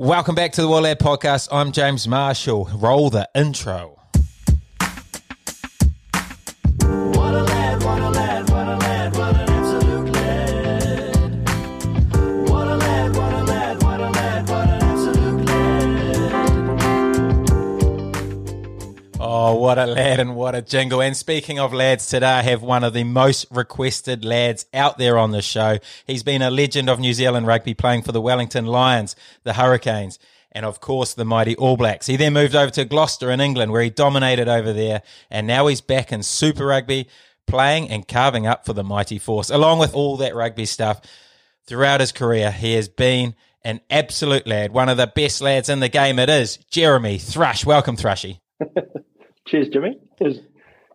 Welcome back to the What A Lad Podcast. I'm James Marshall. Roll the intro. Oh, what a lad and what a jingle. And speaking of lads, today I have one of the most requested lads out there on the show. He's been a legend of New Zealand rugby playing for the Wellington Lions, the Hurricanes, and of course the mighty All Blacks. He then moved over to Gloucester in England where he dominated over there. And now he's back in Super Rugby playing and carving up for the mighty force. Along with all that rugby stuff throughout his career, he has been an absolute lad, one of the best lads in the game. It is Jeremy Thrush. Welcome, Thrushy. Cheers, Jimmy. It was a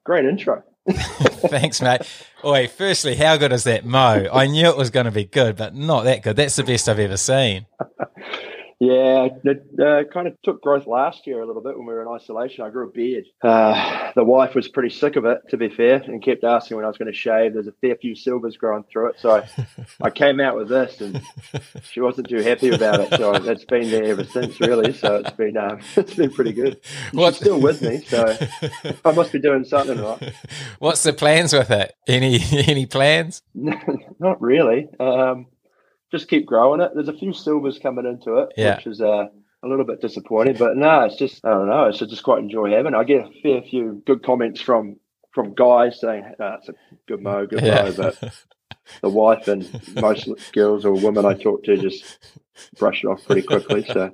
great intro. Thanks, mate. Oi, firstly, how good is that Mo? I knew it was going to be good, but not that good. That's the best I've ever seen. Yeah, it uh, kind of took growth last year a little bit when we were in isolation. I grew a beard. Uh, the wife was pretty sick of it, to be fair, and kept asking when I was going to shave. There's a fair few silvers growing through it. So I, I came out with this, and she wasn't too happy about it. So it's been there ever since, really. So it's been um, it's been pretty good. What- She's still with me, so I must be doing something right. What's the plans with it? Any any plans? Not really. Um, just keep growing it. There's a few silvers coming into it, Yeah. which is uh, a little bit disappointing. But no, it's just I don't know. It's just quite enjoy having. it. I get a fair few good comments from from guys saying oh, it's a good mo, good Yeah. mo. But the wife and most girls or women I talk to just brush it off pretty quickly. So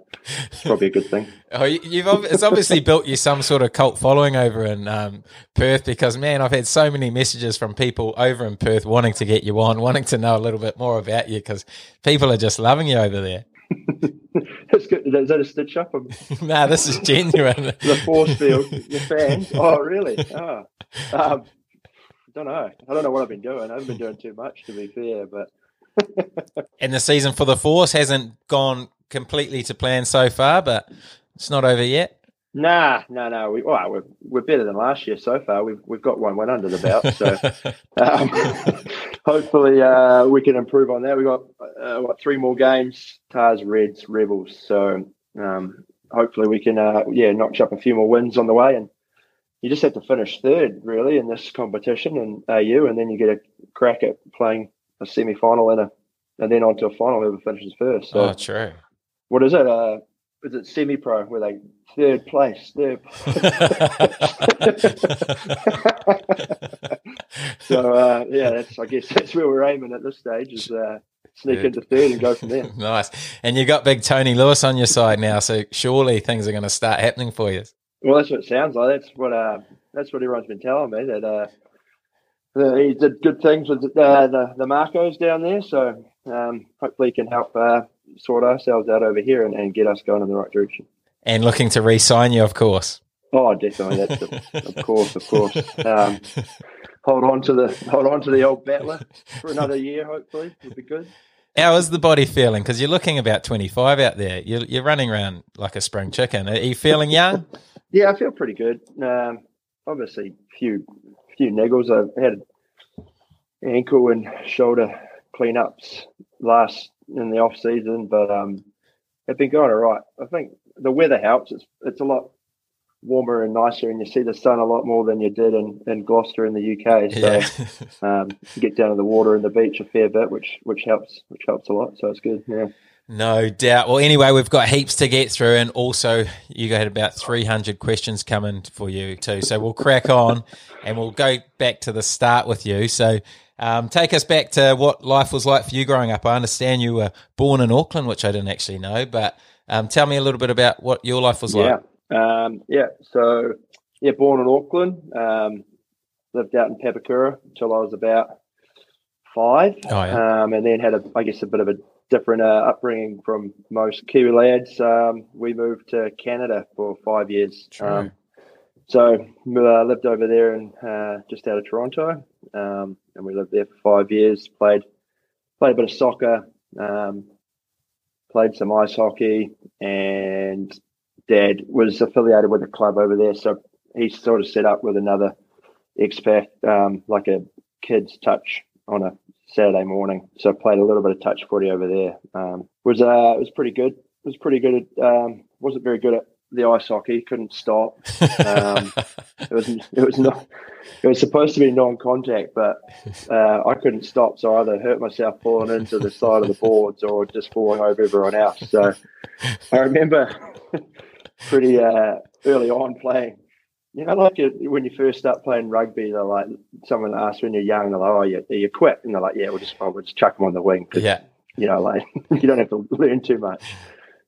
it's probably a good thing. Oh, you- you've it's obviously built you some sort of cult following over in um, Perth because man, I've had so many messages from people over in Perth wanting to get you on, wanting to know a little bit more about you because people are just loving you over there. It's good. Is that a stitch up of nah, this is genuine. the force field? Your fans? Oh, really? Oh. Um, I don't know. I don't know what I've been doing. I haven't been doing too much, to be fair. But and the season for the Force hasn't gone completely to plan so far, but it's not over yet. Nah, no, no. We, well, we're, we're better than last year so far. We've we've got one win under the belt, so um, hopefully uh, we can improve on that. We've got uh, what three more games: Tahs, Reds, Rebels. So um, hopefully we can uh, yeah notch up a few more wins on the way, and you just have to finish third really in this competition and AU, and then you get a crack at playing a semi final and a and then on to a final. Whoever finishes first. So oh, true. what is it? Uh, is it semi pro where they third place? Third. so uh, yeah, that's I guess that's where we're aiming at this stage is uh, sneak Good. into third and go from there. nice. And you've got big Tony Lewis on your side now, so surely things are going to start happening for you. Well, that's what it sounds like. That's what uh, that's what everyone's been telling me that uh, he did good things with uh, the the Marcos down there. So um, hopefully, he can help uh, sort ourselves out over here and, and get us going in the right direction. And looking to re-sign you, of course. Oh, definitely. That's the, of course, of course. Um, hold on to the hold on to the old battler for another year. Hopefully, would be good. How is the body feeling? Because you're looking about 25 out there. You're, you're running around like a spring chicken. Are you feeling young? Yeah, I feel pretty good. Um, obviously, few few niggles. I've had ankle and shoulder cleanups last in the off season, but um, it's been going all right. I think the weather helps. It's it's a lot warmer and nicer, and you see the sun a lot more than you did in, in Gloucester in the UK. So. Yeah. um, you get down to the water and the beach a fair bit, which which helps which helps a lot. So it's good. Yeah. no doubt. Well, anyway, we've got heaps to get through, and also you had about 300 questions coming for you too. So we'll crack on, and we'll go back to the start with you. So. Um, take us back to what life was like for you growing up. I understand you were born in Auckland, which I didn't actually know, but um, tell me a little bit about what your life was like. Yeah. Um, yeah. So yeah, born in Auckland. Um, lived out in Papakura until I was about five. Oh, yeah. Um, and then had a I guess a bit of a different uh, upbringing from most Kiwi lads. Um, we moved to Canada for five years. True. So uh, lived over there and uh, just out of Toronto, um, and we lived there for five years. Played played a bit of soccer, um, played some ice hockey, and Dad was affiliated with a club over there, so he sort of set up with another expat, um, like a kids touch on a Saturday morning. So I played a little bit of touch footy over there. Um, was uh, was pretty good. was pretty good at. Um, wasn't very good at the ice hockey. Couldn't stop. Um, it was it was not. It was supposed to be non-contact, but uh, I couldn't stop. So I either hurt myself falling into the side of the boards or just falling over everyone else. So I remember pretty uh, early on playing. You know, like you, when you first start playing rugby, they're like someone asks when you're young, they're like, "Oh, you, you quit," and they're like, "Yeah, we'll just we'll just chuck them on the wing." yeah. you know, like you don't have to learn too much.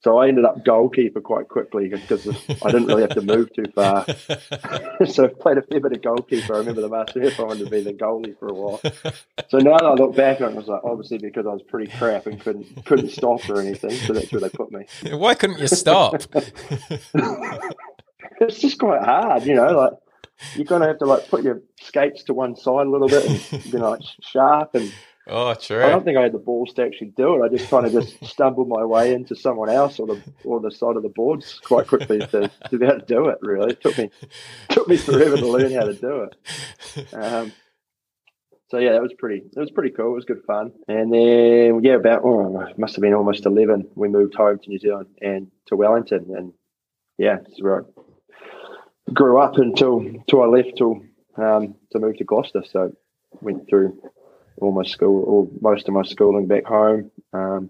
So I ended up goalkeeper quite quickly because I didn't really have to move too far. so I played a fair bit of goalkeeper. I remember the master if I wanted to be the goalie for a while. So now that I look back on it, I was like, obviously because I was pretty crap and couldn't couldn't stop or anything. So that's where they put me. Why couldn't you stop? It's just quite hard, you know, like you're gonna have to like put your skates to one side a little bit and you know, like sharp and oh, true. I don't think I had the balls to actually do it. I just kind of just stumbled my way into someone else or the or the side of the boards quite quickly to, to be able to do it. Really, it took me took me forever to learn how to do it. Um, so yeah, that was pretty. It was pretty cool. It was good fun. And then yeah, about oh, it must have been almost eleven. We moved home to New Zealand and to Wellington, and yeah, it's where I grew up until until I left till um, to move to Gloucester. So went through all my school, or most of my schooling back home, um,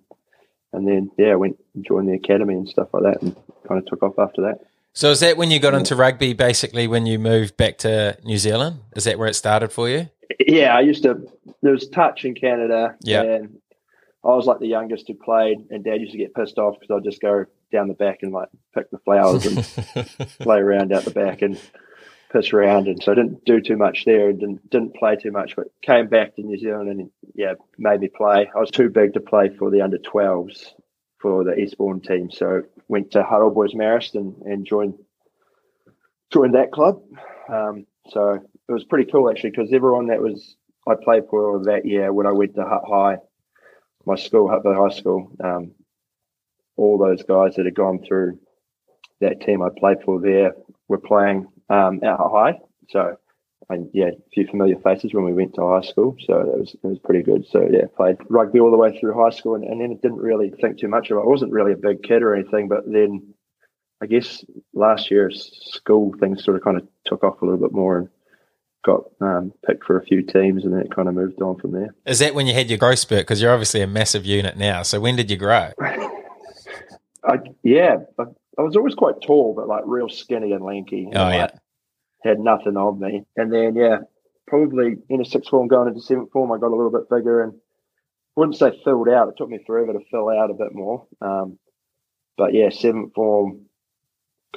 and then yeah, I went and joined the academy and stuff like that, and kind of took off after that. So is that when you got into rugby? Basically, when you moved back to New Zealand, is that where it started for you? Yeah, I used to. There was touch in Canada, Yeah. and I was like the youngest who played, and Dad used to get pissed off because I'd just go down the back and like pick the flowers and play around out the back and piss around, and so I didn't do too much there, and didn't didn't play too much, but came back to New Zealand and yeah, made me play. I was too big to play for the under 12s for the Eastbourne team, so went to Hutt Old Boys Marist and, joined joined that club. Um, so it was pretty cool actually because everyone that was I played for that year when I went to Hutt High, my school, Hutt High School, um, all those guys that had gone through that team I played for there were playing um, at High. So, and yeah, a few familiar faces when we went to high school. So that was it was pretty good. So yeah, played rugby all the way through high school, and, and then didn't really think too much of it. I wasn't really a big kid or anything, but then I guess last year school things sort of kind of took off a little bit more and got um, picked for a few teams, and then it kind of moved on from there. Is that when you had your growth spurt? Because you're obviously a massive unit now. So when did you grow? I, yeah, I, I was always quite tall, but like real skinny and lanky. and, Oh, yeah. like, had nothing on me. And then yeah, probably in a sixth form going into seventh form, I got a little bit bigger and wouldn't say filled out. It took me forever to fill out a bit more. Um, but yeah, seventh form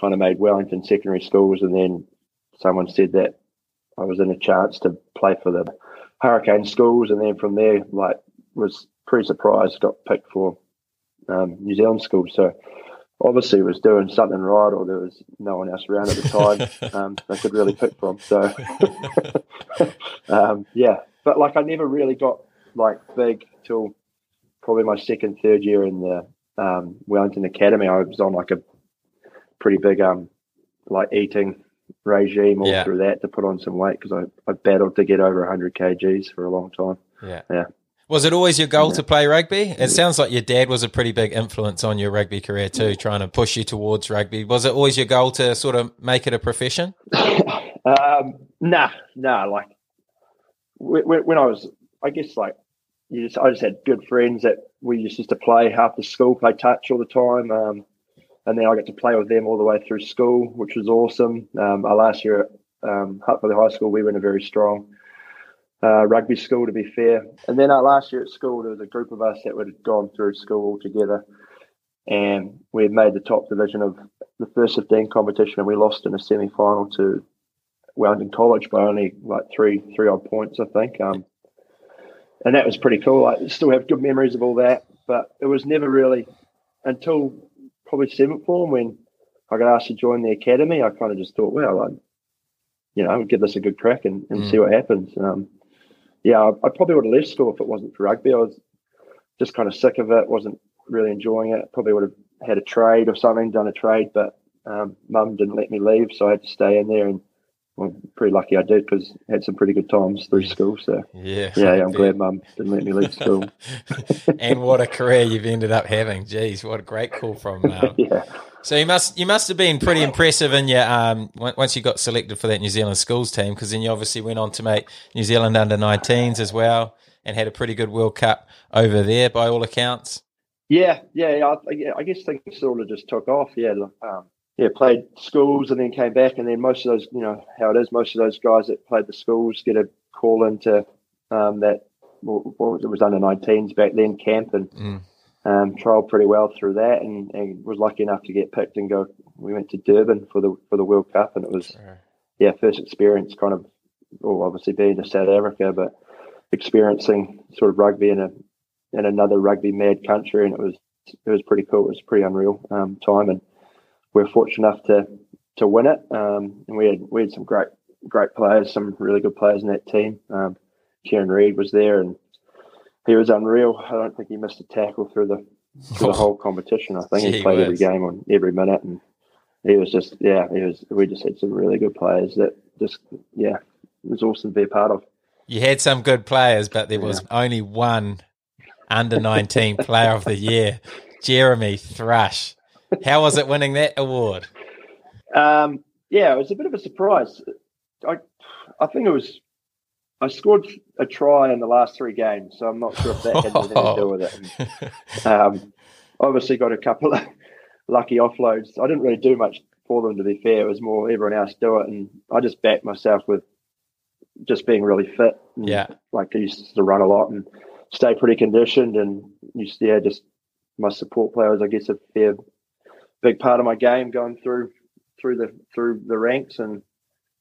kind of made Wellington secondary schools, and then someone said that I was in a chance to play for the Hurricane schools, and then from there, like, was pretty surprised, got picked for um, New Zealand schools. So obviously was doing something right, or there was no one else around at the time um, they could really pick from. So um, yeah, but like I never really got like big till probably my second, third year in the um, Wellington Academy. I was on like a pretty big um like eating regime all Yeah. through that to put on some weight because I, I battled to get over 100 kgs for a long time. Yeah. Yeah. Was it always your goal to play rugby? It sounds like your dad was a pretty big influence on your rugby career too, trying to push you towards rugby. Was it always your goal to sort of make it a profession? um, nah, nah. Like when, when I was, I guess, like you just, I just had good friends that we used to play half the school, play touch all the time, um, and then I got to play with them all the way through school, which was awesome. Um, our last year at um, Hutt High School, we were in a very strong uh, rugby school, to be fair. And then our last year at school, there was a group of us that had gone through school all together, and we had made the top division of the first 15 competition, and we lost in a semi final to Wellington College by only like three three odd points, I think. Um, and that was pretty cool. I still have good memories of all that, but it was never really until probably seventh form when I got asked to join the academy. I kind of just thought, well, I, you know, I'll give this a good crack and, and Mm. see what happens. Um, yeah, I, I probably would have left school if it wasn't for rugby. I was just kind of sick of it, wasn't really enjoying it. Probably would have had a trade or something, done a trade, but um, mum didn't let me leave, so I had to stay in there and well, pretty lucky I did because had some pretty good times through school. So Yeah. yeah, I'm glad Mum didn't let me leave school. and what a career you've ended up having. Jeez, what a great call from. Um, yeah, so you must you must have been pretty impressive in your um once you got selected for that New Zealand schools team because then you obviously went on to make New Zealand under 19s as well and had a pretty good World Cup over there by all accounts. yeah, yeah. I, I guess things sort of just took off. Yeah, um, yeah. Played schools and then came back, and then most of those, you know, how it is. Most of those guys that played the schools get a call into um, that. What what was it? it was under 19s back then camp and Mm. Um, trialled pretty well through that, and, and was lucky enough to get picked and go. We went to Durban for the for the World Cup, and it was yeah, first experience kind of, well, obviously being to South Africa, but experiencing sort of rugby in a in another rugby mad country, and it was it was pretty cool. It was a pretty unreal um, time, and we are fortunate enough to to win it. Um, and we had we had some great great players, some really good players in that team. Um, Kieran Read was there, and he was unreal. I don't think he missed a tackle through the through the whole competition. I think Gee he played every game on every minute, and he was just yeah, he was. We just had some really good players that just yeah, it was awesome to be a part of. You had some good players, but there was only one under 19 player of the year, Jeremy Thrush. How was it winning that award? Um, yeah, it was a bit of a surprise. I I think it was. I scored a try in the last three games, so I'm not sure if that had anything to do with it. And, um, obviously, got a couple of lucky offloads. I didn't really do much for them, to be fair. It was more everyone else do it, and I just backed myself with just being really fit. And, Yeah. like I used to run a lot and stay pretty conditioned, and used to, yeah, just my support players. I guess a fair big part of my game going through through the through the ranks, and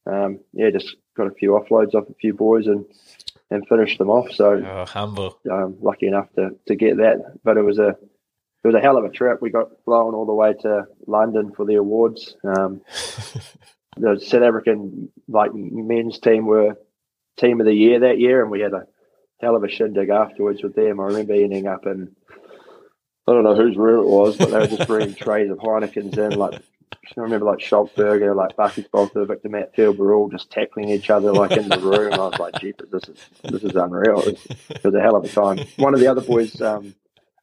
um, yeah, just got a few offloads off a few boys and and finished them off. So Oh, humble. um, lucky enough to, to get that. But it was a it was a hell of a trip. We got flown all the way to London for the awards. Um, the South African like men's team were team of the year that year, and we had a hell of a shindig afterwards with them. I remember ending up in I don't know whose room it was, but they were just bringing trays of Heinekens in. Like I remember, like Schalk Burger, like Bakkies Victor Matfield were all just tackling each other like in the room. I was like, "Gee, this is this is unreal." It was, it was a hell of a time. One of the other boys, um,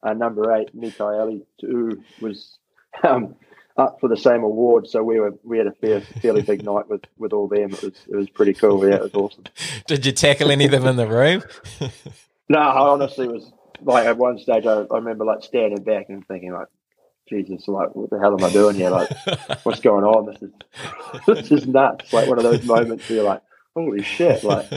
uh, number eight, Mikaeli, too, was um, up for the same award. So we were we had a fair, fairly big night with, with all them. It was it was pretty cool. Yeah, it was awesome. Did you tackle any of them in the room? No, I honestly was like at one stage I, I remember like standing back and thinking like, Jesus, like what the hell am I doing here? Like, what's going on? This is this is nuts. Like one of those moments where you're like, holy shit. Like,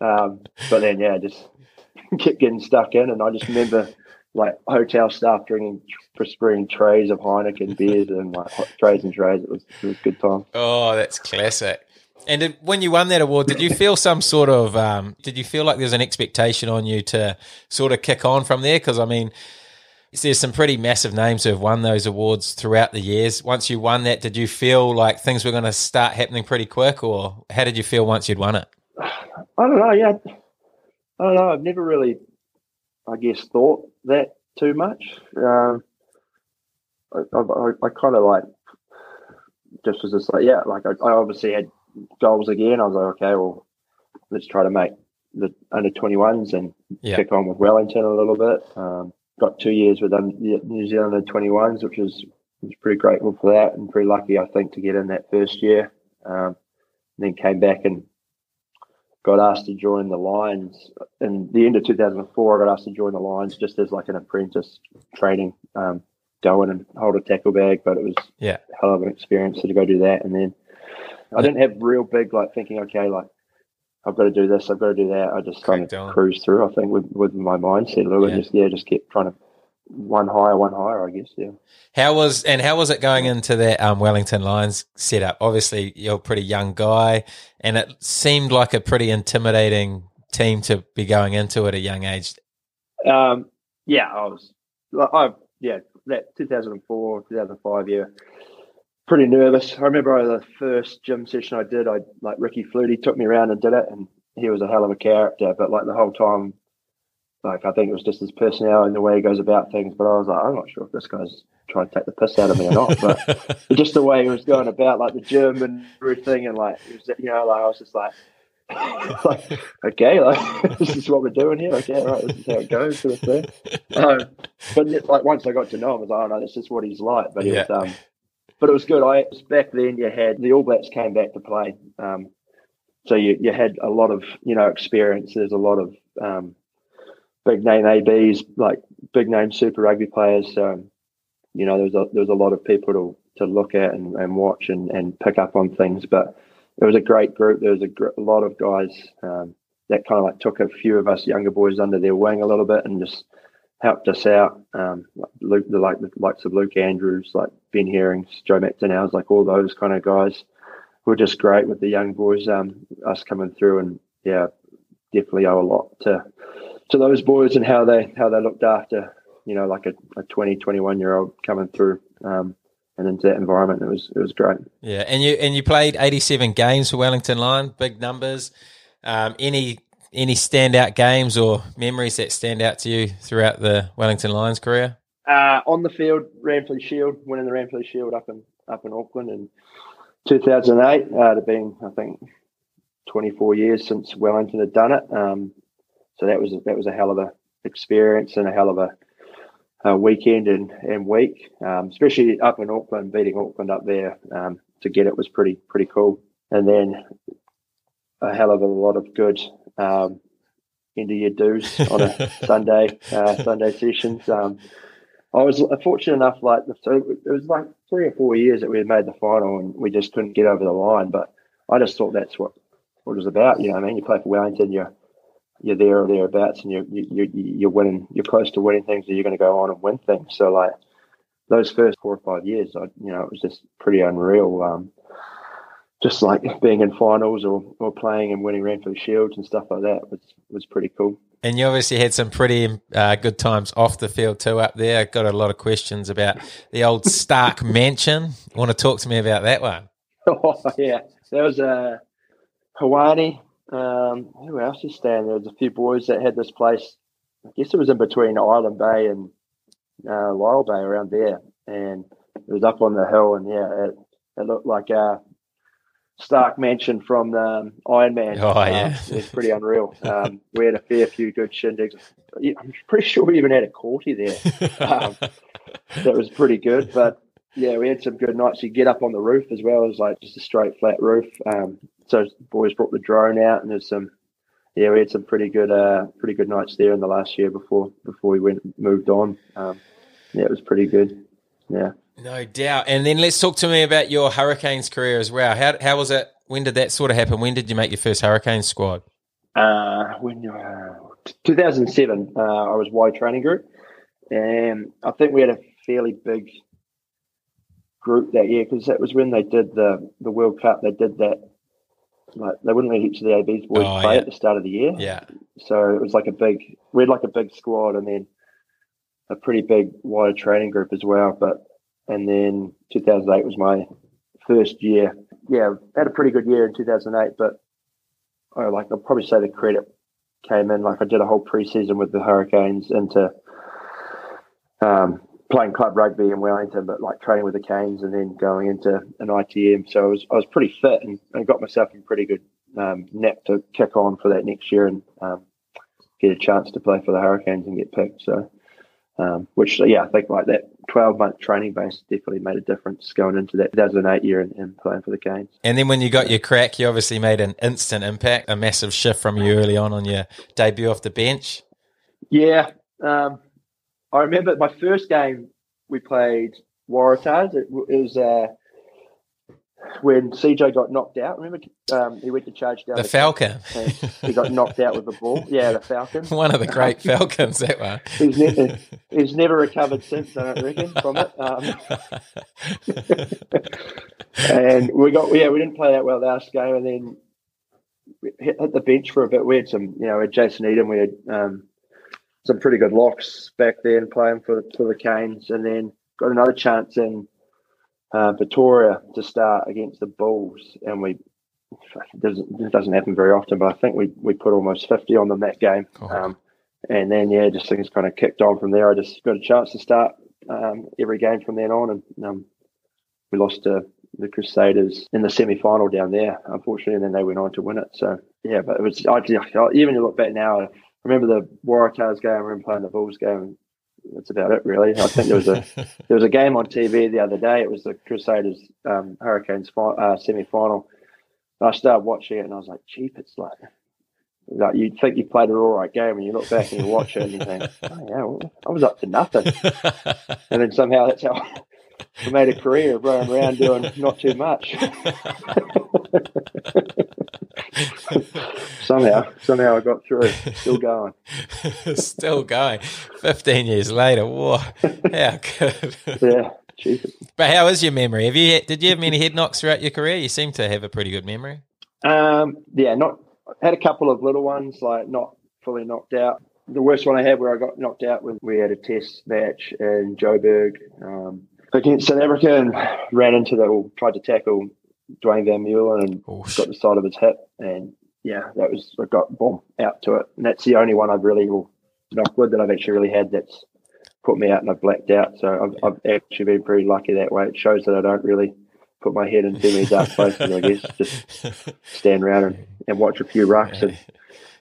um, but then yeah, just kept getting stuck in, and I just remember like hotel staff bringing bringing trays of Heineken beers and like trays and trays. It was it was a good time. Oh, that's classic. And when you won that award, did you feel some sort of, um, did you feel like there's an expectation on you to sort of kick on from there? Because I mean, there's some pretty massive names who have won those awards throughout the years. Once you won that, did you feel like things were going to start happening pretty quick, or how did you feel once you'd won it? I don't know. Yeah, I don't know. I've never really, I guess, thought that too much. Um, I, I, I kind of like just was just like, yeah, like I, I obviously had goals again. I was like, okay, well, let's try to make the under 21s and Yeah. kick on with Wellington a little bit. Um, got two years with un- New Zealand under 21s, which was was pretty grateful for that and pretty lucky, I think, to get in that first year. Um, then came back and got asked to join the Lions in the end of 2004. I got asked to join the Lions just as like an apprentice training, um, go in and hold a tackle bag, but it was Yeah. a hell of an experience to go do that. And then I didn't have real big like thinking, okay, like I've got to do this, I've got to do that. I just kind of cruised through. I think with with my mindset a little bit, Yeah. just yeah, just kept trying to one higher, one higher. I guess yeah. How was and how was it going into that um, Wellington Lions setup? Obviously, you're a pretty young guy, and it seemed like a pretty intimidating team to be going into at a young age. Um, yeah, I was, like, I yeah, that 2004, 2005 year, pretty nervous. I remember the first gym session I did, I like Riki Flutey took me around and did it, and he was a hell of a character. But like the whole time, like I think it was just his personality and the way he goes about things. But I was like, I'm not sure if this guy's trying to take the piss out of me or not, but just the way he was going about, like the German everything, and like it was, you know, like I was just like, like okay, like this is what we're doing here. Okay, right, this is how it goes, sort of thing. Um, but like once I got to know him, I was like, oh no, this is what he's like. But he Yeah. was, um, but it was good. I back then you had the All Blacks came back to play, um, so you you had a lot of you know experiences, a lot of um, big name ABs, like big name Super Rugby players. Um, you know, there was a there was a lot of people to to look at and, and watch and, and pick up on things. But it was a great group. There was a, gr- a lot of guys um, that kind of like took a few of us younger boys under their wing a little bit and just helped us out. Um, like Luke, the like the likes of Luke Andrews, like Ben Herrings, Joe McDonald's, like all those kind of guys were just great with the young boys. Um, us coming through and yeah, definitely owe a lot to to those boys and how they how they looked after you know like a, a 20 21 year old coming through um, and into that environment it was it was great Yeah, and you and you played eighty seven games for Wellington Lion, big numbers. Um, any any standout games or memories that stand out to you throughout the Wellington Lions career? uh, on the field Ranfurly Shield winning the Ranfurly Shield up in up in Auckland in 2008 uh, it had been I think 24 years since Wellington had done it um, so that was that was a hell of a experience and a hell of a, a weekend and, and week, um, especially up in Auckland, beating Auckland up there um, to get it was pretty pretty cool. And then a hell of a lot of good um, end of year dues on a Sunday uh, Sunday sessions. Um, I was fortunate enough, like so it was like three or four years that we had made the final and we just couldn't get over the line. But I just thought that's what what it was about. You know, I mean, you play for Wellington, you're you're there or thereabouts, and you're you, you, you're winning. You're close to winning things, and you're going to go on and win things. So like those first four or five years, I you know it was just pretty unreal. Um, just like being in finals or, or playing and winning Ranfurly Shields and stuff like that was was pretty cool. And you obviously had some pretty uh, good times off the field too up there. Got a lot of questions about the old Stark Mansion. Want to talk to me about that one? oh yeah, there was a uh, Hawani. Um, who else is staying there? There's a few boys that had this place. I guess it was in between Island Bay and uh, Lyall Bay around there, and it was up on the hill. And yeah, it, it looked like a Stark Mansion from um, Iron Man. Oh, Um, yeah. it was pretty unreal. Um, we had a fair few good shindigs. I'm pretty sure we even had a courty there. Um, that was pretty good. But yeah, we had some good nights. You get up on the roof as well. It was like just a straight flat roof. Um, so boys brought the drone out, and there's some. Yeah, we had some pretty good, uh, pretty good nights there in the last year before before we went moved on. Um, yeah, it was pretty good. Yeah. No doubt. And then let's talk to me about your Hurricanes career as well. How how was it? When did that sort of happen? When did you make your first Hurricanes squad? Uh, when uh, 2007, uh, I was Y training group, and I think we had a fairly big group that year because that was when they did the the World Cup. They did that. Like they wouldn't let each of the ABs boys Oh, play yeah. at the start of the year, Yeah. so it was like a big. We had like a big squad, and then a pretty big wider training group as well. But and then 2008 was my first year. Yeah, had a pretty good year in 2008, but I like I'll probably say the credit came in. Like I did a whole preseason with the Hurricanes into um, playing club rugby in Wellington, but like training with the Canes and then going into an ITM. So I was I was pretty fit and, got myself in pretty good um, to kick on for that next year and um, get a chance to play for the Hurricanes and get picked. So. Um, which yeah, I think like that twelve month training base definitely made a difference going into that 2008 year and, and playing for the Canes. And then when you got your crack, you obviously made an instant impact, a massive shift from you early on on your debut off the bench. Yeah, um, I remember my first game we played Waratahs. It, it was uh, when CJ got knocked out. Remember, um, he went to charge down The Falcon. he got knocked out with the ball. Yeah, the Falcon. One of the great Falcons, that one. He's never, he's never recovered since. I don't reckon from it. Um, and we got yeah, we didn't play that well last game, and then hit, hit the bench for a bit. We had some, you know, we had Jason Eaton, we had um, some pretty good locks back then playing for for the Canes, and then got another chance in uh, Victoria to start against the Bulls, and we. It doesn't, it doesn't happen very often, but I think we, we put almost 50 on them that game. Oh. Um, and then, yeah, just things kind of kicked on from there. I just got a chance to start um, every game from then on, and um, we lost to the Crusaders in the semi final down there, unfortunately, and then they went on to win it. So yeah, but it was I, even you look back now, I remember the Waratahs game, I remember playing the Bulls game. That's about it, really. I think there was a there was a game on TV the other day. It was the Crusaders um, Hurricanes fi- uh, semi final. I started watching it and I was like, "Cheap, it's like." Like you'd think you played an all right game, and you look back and you watch it, and you think, "Oh yeah, well, I was up to nothing." And then somehow that's how I made a career of running around doing not too much. somehow, somehow I got through. Still going. Still going. 15 years later. Whoa. How good. Yeah, Jesus. But how is your memory? Have you did you have many head knocks throughout your career? You seem to have a pretty good memory. Um, yeah, not had a couple of little ones, like not fully knocked out. The worst one I had where I got knocked out was we had a test match in Joburg um, against South Africa and ran into the or tried to tackle Duane Vermeulen and Oh, sh- got the side of his hip and yeah, that was I got boom out to it. And that's the only one I've really well, knock wood that I've actually really had that's put me out and I've blacked out. So I've, I've actually been pretty lucky that way. It shows that I don't really put my head in too many dark places, I guess. Just stand around and, and watch a few rucks and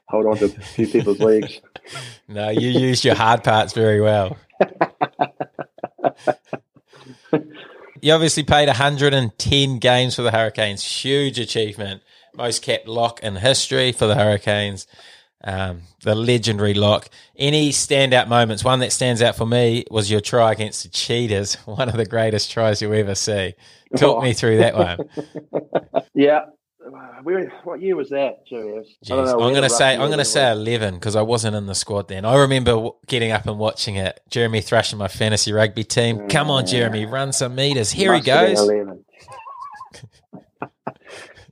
hold on to a few people's legs. no, you used your hard parts very well. You obviously played 110 games for the Hurricanes. Huge achievement. Most capped lock in history for the Hurricanes. Um, the legendary lock. Any standout moments? One that stands out for me was your try against the Cheetahs. One of the greatest tries you ever see. Talk me through that one. Yeah. We were, what year was that, was- Jeez, know, I'm going to say I'm going to say 11 because I wasn't in the squad then. I remember w- getting up and watching it. Jeremy thrashing my fantasy rugby team. Come on, Jeremy, run some meters. Here he goes.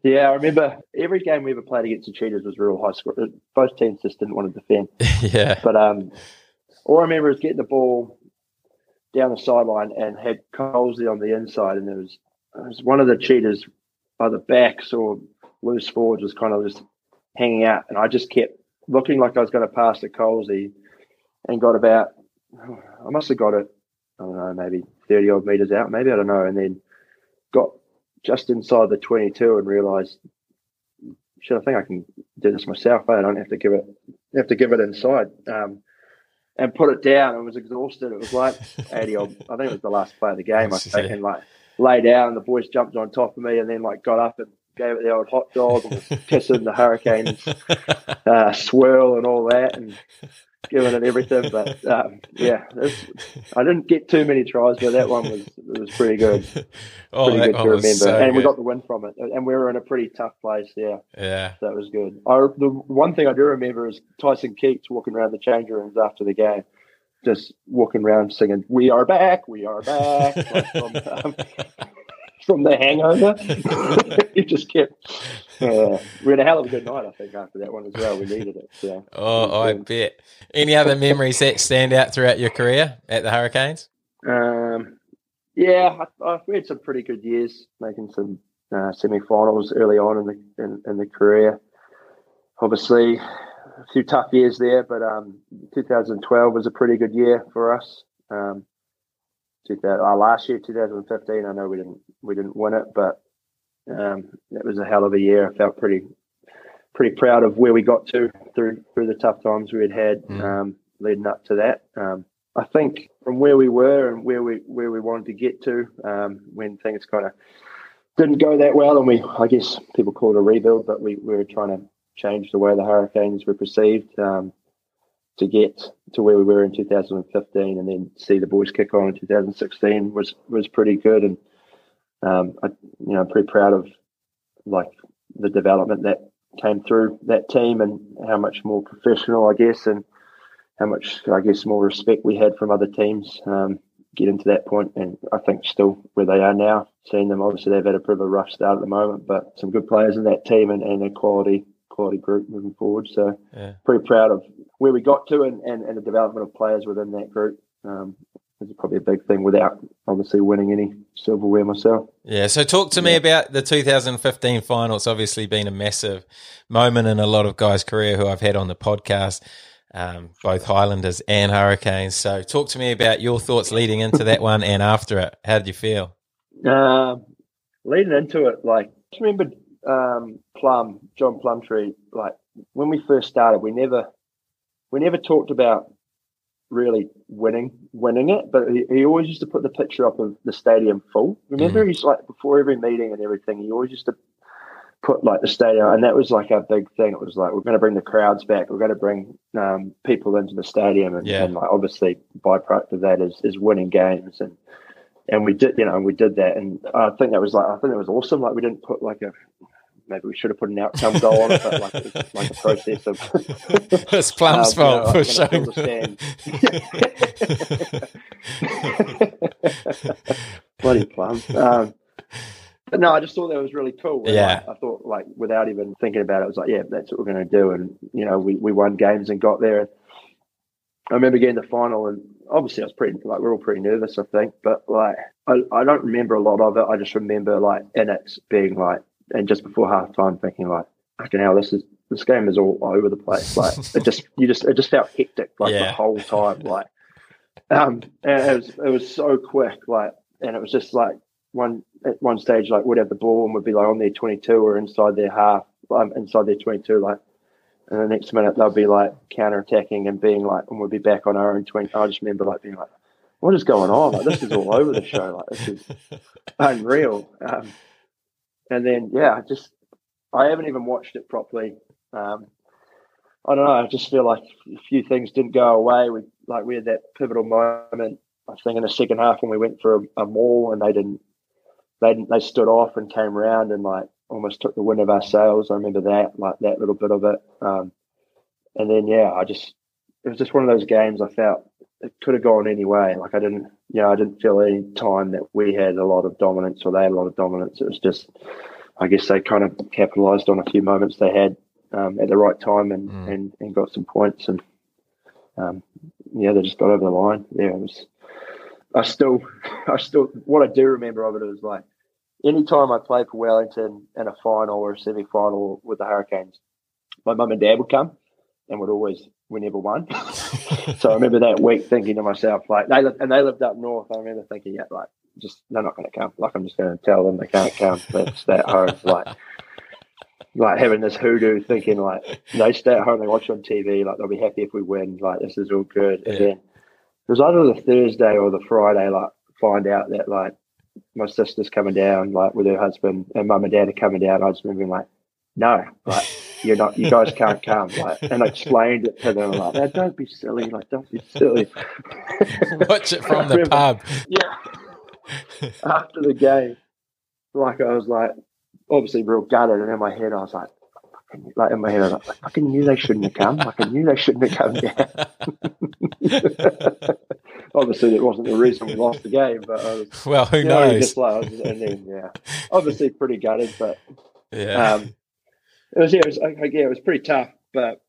yeah, I remember every game we ever played against the Cheetahs was real high score. Both teams just didn't want to defend. yeah, But um, all I remember is getting the ball down the sideline and had Colesy on the inside, and there was, it was one of the cheaters, the backs or loose forwards, was kind of just hanging out, and I just kept looking like I was going to pass to Colesy, and got about, I must have got it, I don't know, maybe thirty odd meters out, maybe I don't know, and then got just inside the twenty-two and realised. Shit, I think I can do this myself. I don't have to give it have to give it inside. Um, and put it down. I was exhausted. It was like 80 odd. I think it was the last play of the game. I think, and like lay down. And the boys jumped on top of me, and then like got up and gave it the old hot dog and was kissing the Hurricanes uh, swirl and all that, and giving it everything. But um, yeah, I didn't get too many tries, but that one was it was pretty good. oh, Pretty that good to remember, so and we got the win from it. And we were in a pretty tough place. Yeah. yeah. That was good. I, the one thing I do remember is Tyson Keats walking around the change rooms after the game, just walking around singing "We are back, we are back" like from, um, from the Hangover. he just kept. Uh, we had a hell of a good night, I think, after that one as well. We needed it. So. Oh, I bet. Any other memories that stand out throughout your career at the Hurricanes? Um, yeah, I, I, we had some pretty good years, making some uh, semi-finals early on in the in, in the career. Obviously, a few tough years there, but um, 2012 was a pretty good year for us. Um, 2000, uh, last year, 2015, I know we didn't we didn't win it, but um, it was a hell of a year. I felt pretty pretty proud of where we got to through through the tough times we had had Mm. um, leading up to that. Um, I think from where we were and where we where we wanted to get to um, when things kind of didn't go that well, and we I guess people call it a rebuild, but we, we were trying to change the way the Hurricanes were perceived um, to get to where we were in 2015, and then see the boys kick on in 2016 was was pretty good, and um, I you know I'm pretty proud of like the development that came through that team and how much more professional I guess and how much I guess more respect we had from other teams um, getting to that point, and I think still where they are now. Seeing them, obviously they've had a bit of a rough start at the moment, but some good players in that team and, and a quality quality group moving forward. So Yeah. pretty proud of where we got to and, and, and the development of players within that group. Um, is probably a big thing without obviously winning any silverware myself. Yeah. So talk to me about the 2015 final. It's obviously been a massive moment in a lot of guys' career who I've had on the podcast. um, both Highlanders and Hurricanes. So, talk to me about your thoughts leading into that one and after it. How did you feel? Um, leading into it, like just remember um, Plum, John Plumtree. Like when we first started, we never we never talked about really winning winning it, but he, he always used to put the picture up of the stadium full. Remember, he's like before every meeting and everything, he always used to put like the stadium, and that was like our big thing. It was like we're going to bring the crowds back, we're going to bring um, people into the stadium, and, Yeah. and like obviously byproduct of that is is winning games and and we did, you know, we did that, and I think that was like, I think it was awesome. Like we didn't put like a, maybe we should have put an outcome goal on it, but like it was like a process of. It's Plum's um, you know, for showing. understand. Bloody plum. Um, but no, I just thought that was really cool. Yeah. like, I thought like without even thinking about it, I was like, yeah, that's what we're going to do. And you know, we we won games and got there. I remember getting the final, and obviously I was pretty like we are all pretty nervous, I think. But like I, I don't remember a lot of it. I just remember like in it being like, and just before halftime, thinking like, fucking hell, this is this game is all over the place. Like it just you just it just felt hectic like Yeah. the whole time. Like um, and it was it was so quick. Like and it was just like one at one stage like we'd have the ball and we'd be like on their twenty two or inside their half, um, inside their twenty two, like. And the next minute they'll be like counter attacking and being like, and we'll be back on our own twenty. I just remember like being like, "What is going on? Like this is all over the show. Like this is unreal." Um, and then yeah, I just I haven't even watched it properly. Um, I don't know. I just feel like a few things didn't go away. We like we had that pivotal moment. I think in the second half when we went for a, a and they didn't, they didn't, they stood off and came around and like almost took the wind of our sails. I remember that, like that little bit of it. Um, and then yeah, I just it was just one of those games. I felt it could have gone any way. Like I didn't, you know, I didn't feel any time that we had a lot of dominance or they had a lot of dominance. It was just, I guess they kind of capitalised on a few moments they had um, at the right time and, Mm. and, and got some points and um, yeah, they just got over the line. Yeah, it was. I still, I still, what I do remember of it is like, anytime I played for Wellington in a final or a semi-final with the Hurricanes, my mum and dad would come and would always, we never won. so I remember that week thinking to myself, like, they lived, and they lived up north. I remember thinking, yeah, like, just they're not going to come. Like, I'm just going to tell them they can't come. Let's stay at home. Like, like having this hoodoo thinking like they stay at home, they watch on TV, like they'll be happy if we win, like this is all good. And Yeah. then it was either the Thursday or the Friday, like find out that like my sister's coming down, like with her husband and mum and dad are coming down. I just remember being like, no, like you're not, you guys can't come. Like, and I explained it to them like, "No, don't be silly, like don't be silly. Watch it from the pub. Yeah. After the game, like I was like, obviously real gutted, and in my head I was like, like in my head I was like, I fucking knew they shouldn't have come. Like I knew they shouldn't have come down. obviously, that wasn't the reason we lost the game, but I was, Well, who you know, just like, was, and then yeah, obviously pretty gutted, but yeah. um, it was yeah, it was I- yeah, it was pretty tough, but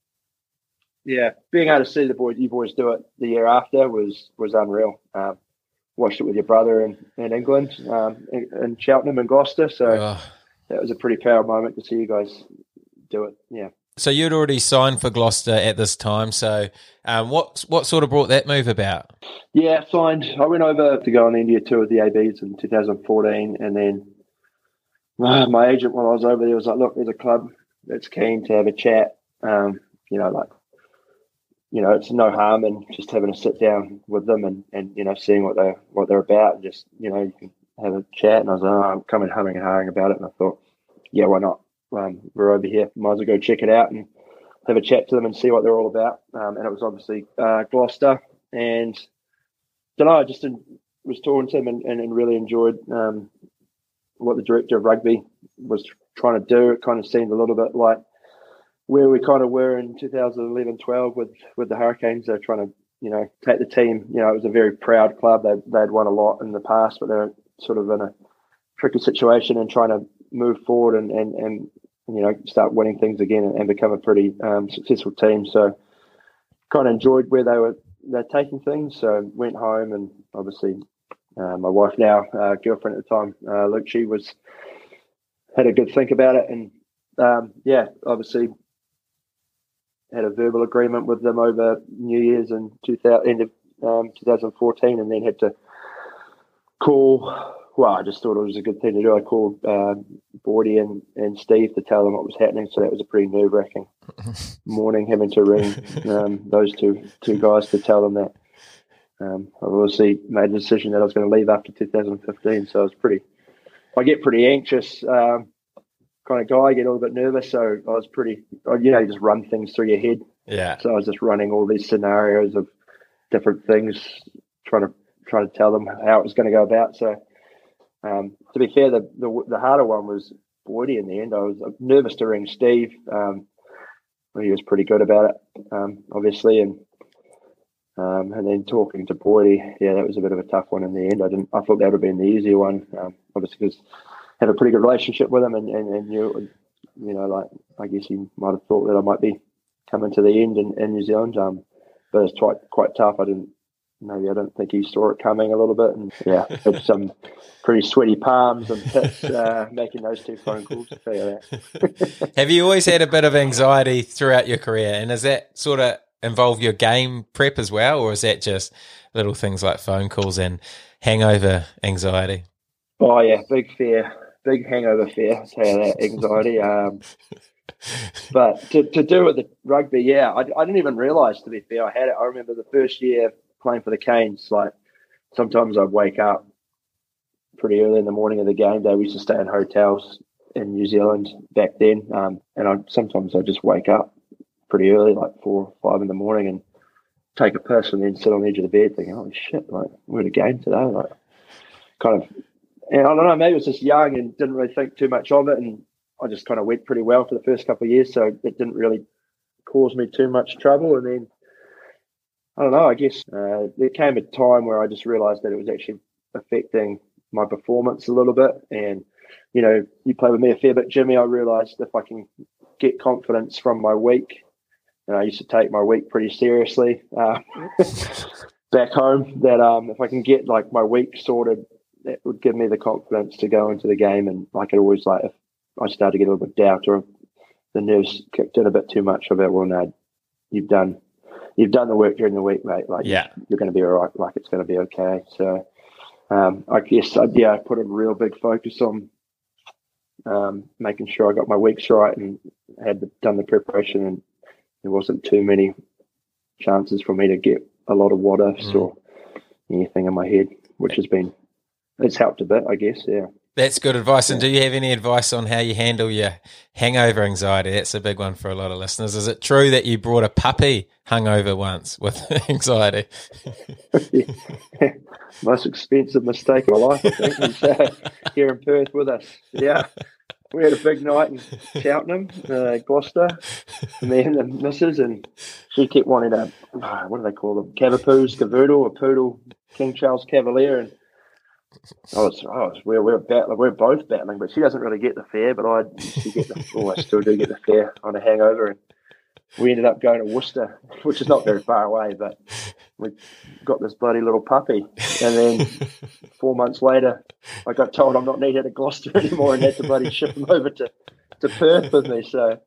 yeah, being able to see the boys, you boys do it the year after was was unreal. Um, watched it with your brother in, in England, um, in, in Cheltenham and Gloucester, so Oh. that was a pretty proud moment to see you guys do it. Yeah, So you'd already signed for Gloucester at this time. So um, what what sort of brought that move about? yeah, signed. I went over to go on the India tour with the ABs in 2014, and then uh, my agent while I was over there was like, "Look, there's a club that's keen to have a chat. Um, you know, like." You know, it's no harm in just having a sit down with them and, and you know seeing what they're what they're about. And just you know, you can have a chat. And I was like, oh, I'm coming humming and hawing about it. And I thought, yeah, why not? Um, we're over here. Might as well go check it out and have a chat to them and see what they're all about. Um, and it was obviously uh, Gloucester. And don't know, I just was talking to them and, and, and really enjoyed um, what the director of rugby was trying to do. It kind of seemed a little bit like where we kind of were in 2011 12 with, with the Hurricanes. They're trying to, you know, take the team. You know, it was a very proud club. They, they'd won a lot in the past, but they're sort of in a tricky situation and trying to move forward and, and, and you know, start winning things again and, and become a pretty um, successful team. So kind of enjoyed where they were they're taking things. So went home and obviously uh, my wife now, uh, girlfriend at the time, uh, Luke, she was had a good think about it and um, yeah, obviously had a verbal agreement with them over New Year's in 2000, end of um, 2014, and then had to call. Well, I just thought it was a good thing to do. I called uh, Boydy and, and Steve to tell them what was happening. So that was a pretty nerve wracking morning, having to ring um, those two two guys to tell them that. Um, I obviously made a decision that I was going to leave after 2015, so I was pretty. I get pretty anxious, um, kind of guy. I get a little bit nervous, so I was pretty. You know, you just run things through your head. Yeah. So I was just running all these scenarios of different things, trying to trying to tell them how it was going to go about. So um, to be fair, the, the the harder one was Boydy in the end. I was nervous to ring Steve. Um, he was pretty good about it, um, obviously, and um, and then talking to Boydy, yeah, that was a bit of a tough one in the end. I didn't. I thought that would have been the easier one, um, obviously because I have a pretty good relationship with him, and and, and you, you know, like I guess he might have thought that I might be coming to the end in, in New Zealand. Um, but it's quite quite tough. I didn't maybe I don't think he saw it coming a little bit, and yeah, had some pretty sweaty palms and pits uh, making those two phone calls. To tell you that. Have you always had a bit of anxiety throughout your career? And is that sort of involve your game prep as well? Or is that just little things like phone calls and hangover anxiety? Oh yeah, big fear, big hangover fear. I'll tell you that anxiety. Um, but to, to do with the rugby, yeah, I, I didn't even realise. To be fair, I had it. I remember the first year playing for the Canes. Like sometimes I'd wake up pretty early in the morning of the game day. We used to stay in hotels in New Zealand back then, um, and I sometimes I just wake up pretty early, like four or five in the morning, and take a piss and then sit on the edge of the bed, thinking, "Holy shit! Like we're at a game today." Like kind of, and I don't know. Maybe I was just young and didn't really think too much of it, and I just kind of went pretty well for the first couple of years, so it didn't really cause me too much trouble. And then I don't know. I guess uh, there came a time where I just realised that it was actually affecting my performance a little bit. And you know, you play with me a fair bit, Jimmy. I realised if I can get confidence from my week, and I used to take my week pretty seriously uh, back home. That um, if I can get like my week sorted, that would give me the confidence to go into the game. And I could always like if I started to get a little bit doubt or the nerves kicked in a bit too much, be well, no, you've done you've done the work during the week, mate. Like Yeah. you're going to be all right. Like it's going to be okay. So um, I guess I, yeah, I put a real big focus on um, making sure I got my weeks right and had the, done the preparation, and there wasn't too many chances for me to get a lot of what ifs Mm. or anything in my head, which has been it's helped a bit, I guess. Yeah. That's good advice. And do you have any advice on how you handle your hangover anxiety? That's a big one for a lot of listeners. Is it true that you brought a puppy hungover once with anxiety? Most expensive mistake of my life, I think, was uh, here in Perth with us. Yeah. We had a big night in Cheltenham, uh, Gloucester, and the missus, and she kept wanting a, uh, what do they call them? Cavapoos, Cavoodle, a poodle, King Charles Cavalier. And I was, I was we're, we're, battling, we're both battling, but she doesn't really get the fare, but I she get the, oh, I still do get the fare on a hangover. And we ended up going to Worcester, which is not very far away, but we got this bloody little puppy. And then four months later, I got told I'm not needed at Gloucester anymore and had to bloody ship him over to, to Perth with me. So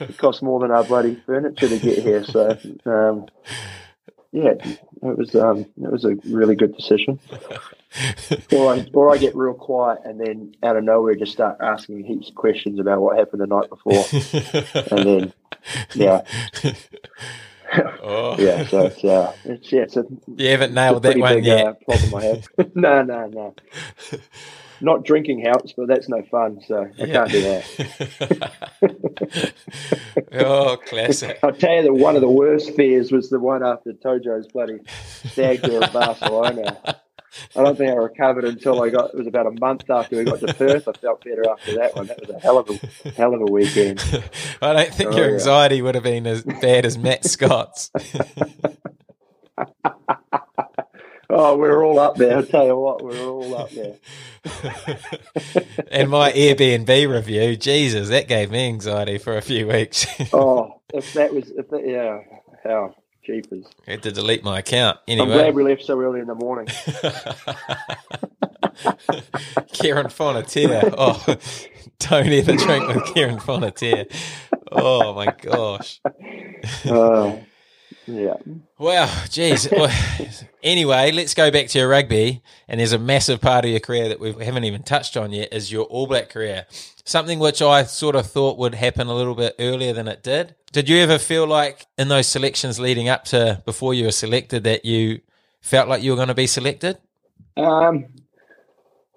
it cost more than our bloody furniture to get here. So, um, yeah, it was um, it was a really good decision. Or I, or I get real quiet and then out of nowhere just start asking heaps of questions about what happened the night before, and then yeah, oh. yeah. So it's uh, it's yeah, it's a You haven't it's a nailed that pretty one big yet. uh, problem I have. no, no, no. Not drinking helps, but that's no fun. So I Yeah. can't do that. oh, classic. I'll tell you that one of the worst fears was the one after Tojo's bloody stag do in Barcelona. I don't think I recovered until I got. It was about a month after we got to Perth. I felt better after that one. That was a hell of a hell of a weekend. I don't think Oh, your yeah. anxiety would have been as bad as Matt Scott's. Oh, we're all up there. I'll tell you what, we're all up there. and my Airbnb review, Jesus, that gave me anxiety for a few weeks. Oh, if that was, if that, yeah, how jeepers. I had to delete my account Anyway. I'm glad we left so early in the morning. Kieran Fonotia. Oh, don't ever drink with Kieran Fonotia. Oh my gosh. Uh, yeah. Wow, geez. Well, anyway, let's go back to your rugby. And there's a massive part of your career that we haven't even touched on yet is your All Black career. Something which I sort of thought would happen a little bit earlier than it did. Did you ever feel like in those selections leading up to before you were selected that you felt like you were going to be selected? Um,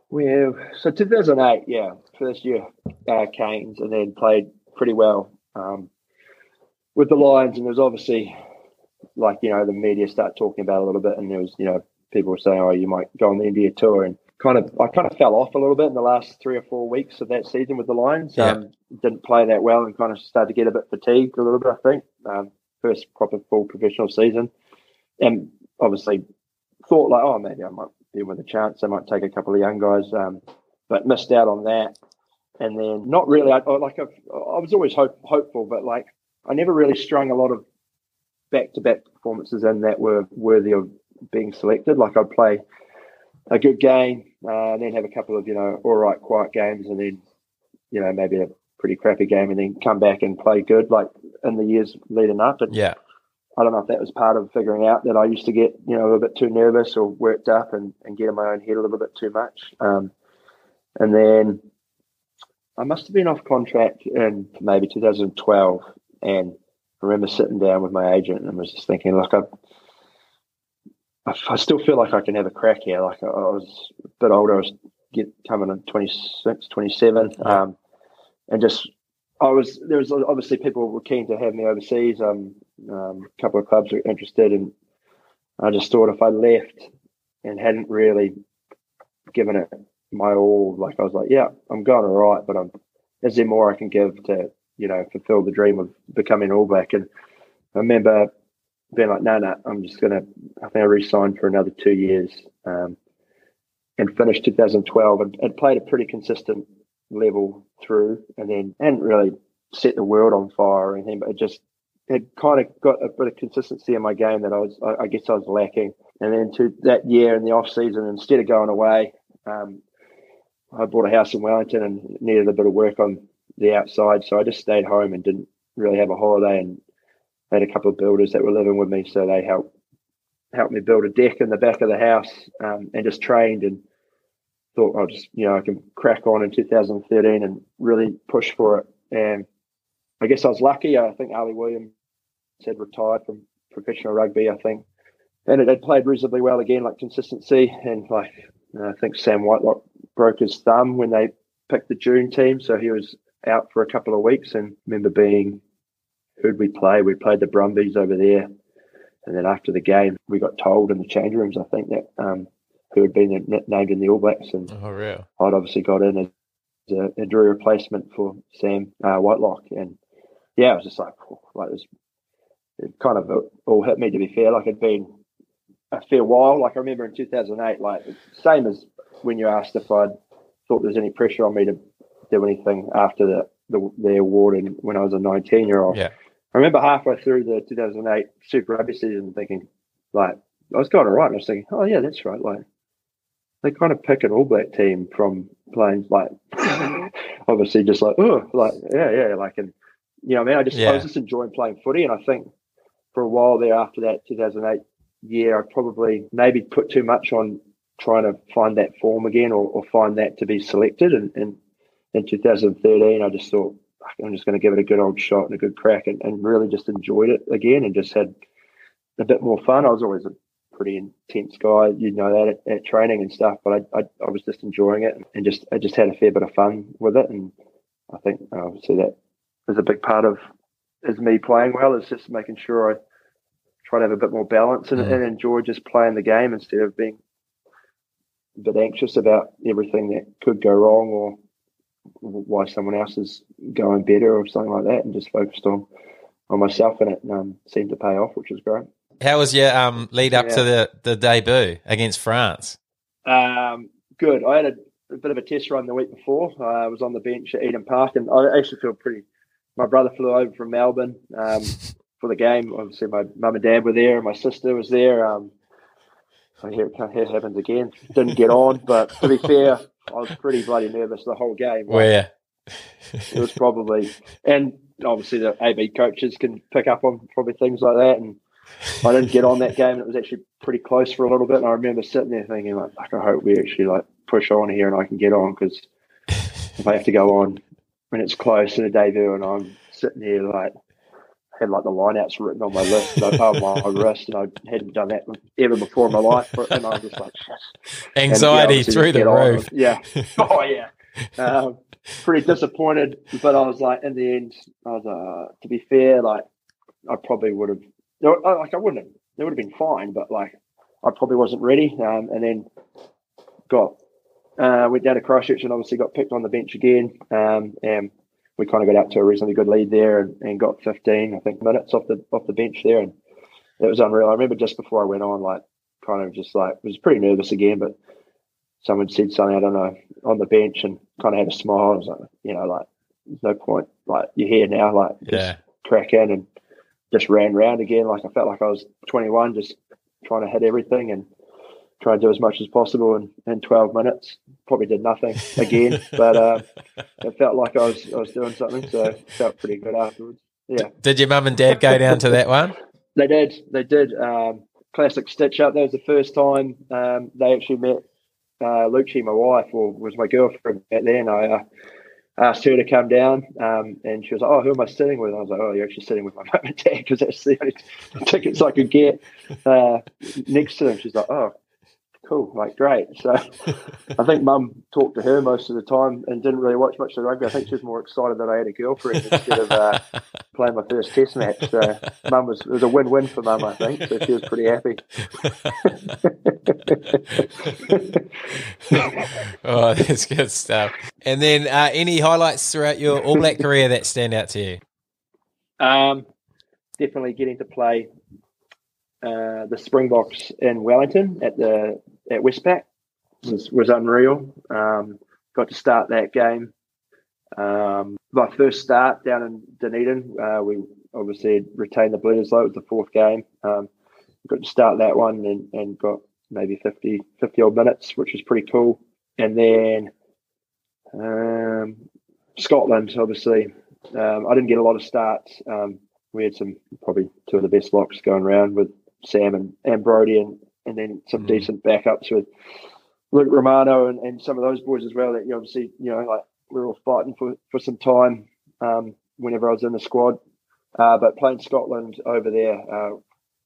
well, so 2008, yeah, first year uh, Canes, and then played pretty well um, with the Lions. And there was obviously, like, you know, the media started talking about a little bit, and there was, you know, people were saying, oh, you might go on the India tour. And kind of, I kind of fell off a little bit in the last three or four weeks of that season with the Lions. Yeah. Um, didn't play that well and kind of started to get a bit fatigued a little bit, I think. Um, first proper full professional season. And obviously thought like, oh, maybe I might be with a chance. I might take a couple of young guys, um, but missed out on that. And then not really. I, like I, I was always hope, hopeful, but like I never really strung a lot of back-to-back performances in that were worthy of being selected. Like I'd play a good game, uh, and then have a couple of you know all right quiet games, and then you know maybe a pretty crappy game, and then come back and play good like in the years leading up. And Yeah. I don't know if that was part of figuring out that I used to get, you know, a little bit too nervous or worked up and, and get in my own head a little bit too much. Um, and then I must have been off contract in maybe 2012. And I remember sitting down with my agent and was just thinking, like, I, I, I still feel like I can have a crack here. Like, I, I was a bit older. I was get, coming in 26, 27. Um, and just I was there was obviously people were keen to have me overseas. Um, um, a couple of clubs were interested, and I just thought if I left and hadn't really given it my all, like I was like, yeah, I'm going all right, but I'm is there more I can give to you know fulfill the dream of becoming All Black? And I remember being like, no, no, I'm just gonna. I think I re-signed for another two years, um, and finished 2012 and, and played a pretty consistent level through and then hadn't really set the world on fire or anything, but it just had kind of got a bit of consistency in my game that I was, I, I guess I was lacking. And then to that year in the off season, instead of going away, um, I bought a house in Wellington and needed a bit of work on the outside. So I just stayed home and didn't really have a holiday and had a couple of builders that were living with me. So they helped, helped me build a deck in the back of the house um, and just trained and thought I'll just, you know, I can crack on in 2013 and really push for it. And I guess I was lucky. I think Ali Williams had retired from professional rugby, I think. And it had played reasonably well again, like consistency. And like, I think Sam Whitelock broke his thumb when they picked the June team. So he was out for a couple of weeks. And remember being, who'd we play? We played the Brumbies over there. And then after the game, we got told in the change rooms, I think, that um, who had been named in the All Blacks. And Oh, real. I'd obviously got in as a, a Drew replacement for Sam uh, Whitelock, and yeah, it was just like like it, was, it kind of all hit me. To be fair, like it'd been a fair while. Like I remember in 2008, like same as when you asked if I'd thought there was any pressure on me to do anything after the the, the award and when I was a 19 year old. Yeah. I remember halfway through the 2008 Super Rugby season thinking, like, I was going all right. And I was thinking, oh, yeah, that's right. Like, they kind of pick an All Black team from playing, like, obviously just like, oh, like, yeah, yeah. Like, and, you know, I mean, I just, I was just enjoying playing footy. And I think for a while there after that 2008 year, I probably maybe put too much on trying to find that form again or, or find that to be selected. And, and in 2013, I just thought, I'm just going to give it a good old shot and a good crack and, and really just enjoyed it again and just had a bit more fun. I was always a pretty intense guy, you know that at, at training and stuff, but I, I, I was just enjoying it and just I just had a fair bit of fun with it. And I think uh, obviously that is a big part of is me playing well is just making sure I try to have a bit more balance and, Mm. and enjoy just playing the game instead of being a bit anxious about everything that could go wrong or why someone else is going better or something like that and just focused on on myself and it um, seemed to pay off which was great. How was your um, lead up to the, the debut against France? um, good. I had a, a bit of a test run the week before. Uh, I was on the bench at Eden Park and I actually feel pretty my brother flew over from Melbourne um, for the game. Obviously my mum and dad were there and my sister was there. Um, so here, here it happens again. Didn't get on but to be fair I was pretty bloody nervous the whole game Yeah, it was probably and obviously the AB coaches can pick up on probably things like that. And I didn't get on that game, and it was actually pretty close for a little bit. And I remember sitting there thinking, like, "Fuck, I hope we actually like push on here and I can get on because if I have to go on when it's close to the debut and I'm sitting here like had like the lineouts written on my list, like, oh my wrist, and I hadn't done that ever before in my life, but and I was just like, shit. And, yeah, Anxiety through the roof. Yeah. Oh yeah. Um, pretty disappointed, but I was like, in the end, I was uh, to be fair, like I probably would have, like I wouldn't have, it would have been fine, but like I probably wasn't ready, um, and then got uh, went down to Christchurch and obviously got picked on the bench again, um, and we kind of got out to a reasonably good lead there and, and got 15, I think, minutes off the off the bench there, and it was unreal. I remember just before I went on, like kind of just like was pretty nervous again, but someone said something I don't know on the bench and kind of had a smile. I was like, you know, like there's no point, like you're here now, like just Yeah. crack in and just ran round again. Like I felt like I was 21, just trying to hit everything and try and do as much as possible in, in 12 minutes. Probably did nothing again, but uh, it felt like I was I was doing something, so it felt pretty good afterwards. Yeah, Did your mum and dad go down to that one? they did. They did. Um, classic stitch up. That was the first time um, they actually met uh, Lucci, my wife, or was my girlfriend back then. I uh, asked her to come down, um, and she was like, "Oh, who am I sitting with?" I was like, "Oh, you're actually sitting with my mum and dad because that's the only tickets I could get uh, next to them." She's like, "Oh." Cool, like great. So, I think Mum talked to her most of the time and didn't really watch much of the rugby. I think she was more excited that I had a girlfriend instead of uh, playing my first Test match. So, Mum was it was a win-win for Mum, I think. So she was pretty happy. oh, that's good stuff. And then uh, any highlights throughout your All Black career that stand out to you? Um, definitely getting to play uh, the Springboks in Wellington at the at Westpac was was unreal. Um, got to start that game. Um, my first start down in Dunedin, uh, we obviously retained the Bledisloe. It was the fourth game. Um, got to start that one and, and got maybe 50, 50 odd minutes, which was pretty cool. And then um, Scotland, obviously, um, I didn't get a lot of starts. Um, we had some probably two of the best locks going around with Sam and, and Brody, and, and then some Mm. decent backups with Luke Romano and, and some of those boys as well. That you obviously, you know, like we're all fighting for, for some time um, whenever I was in the squad. Uh, but playing Scotland over there uh,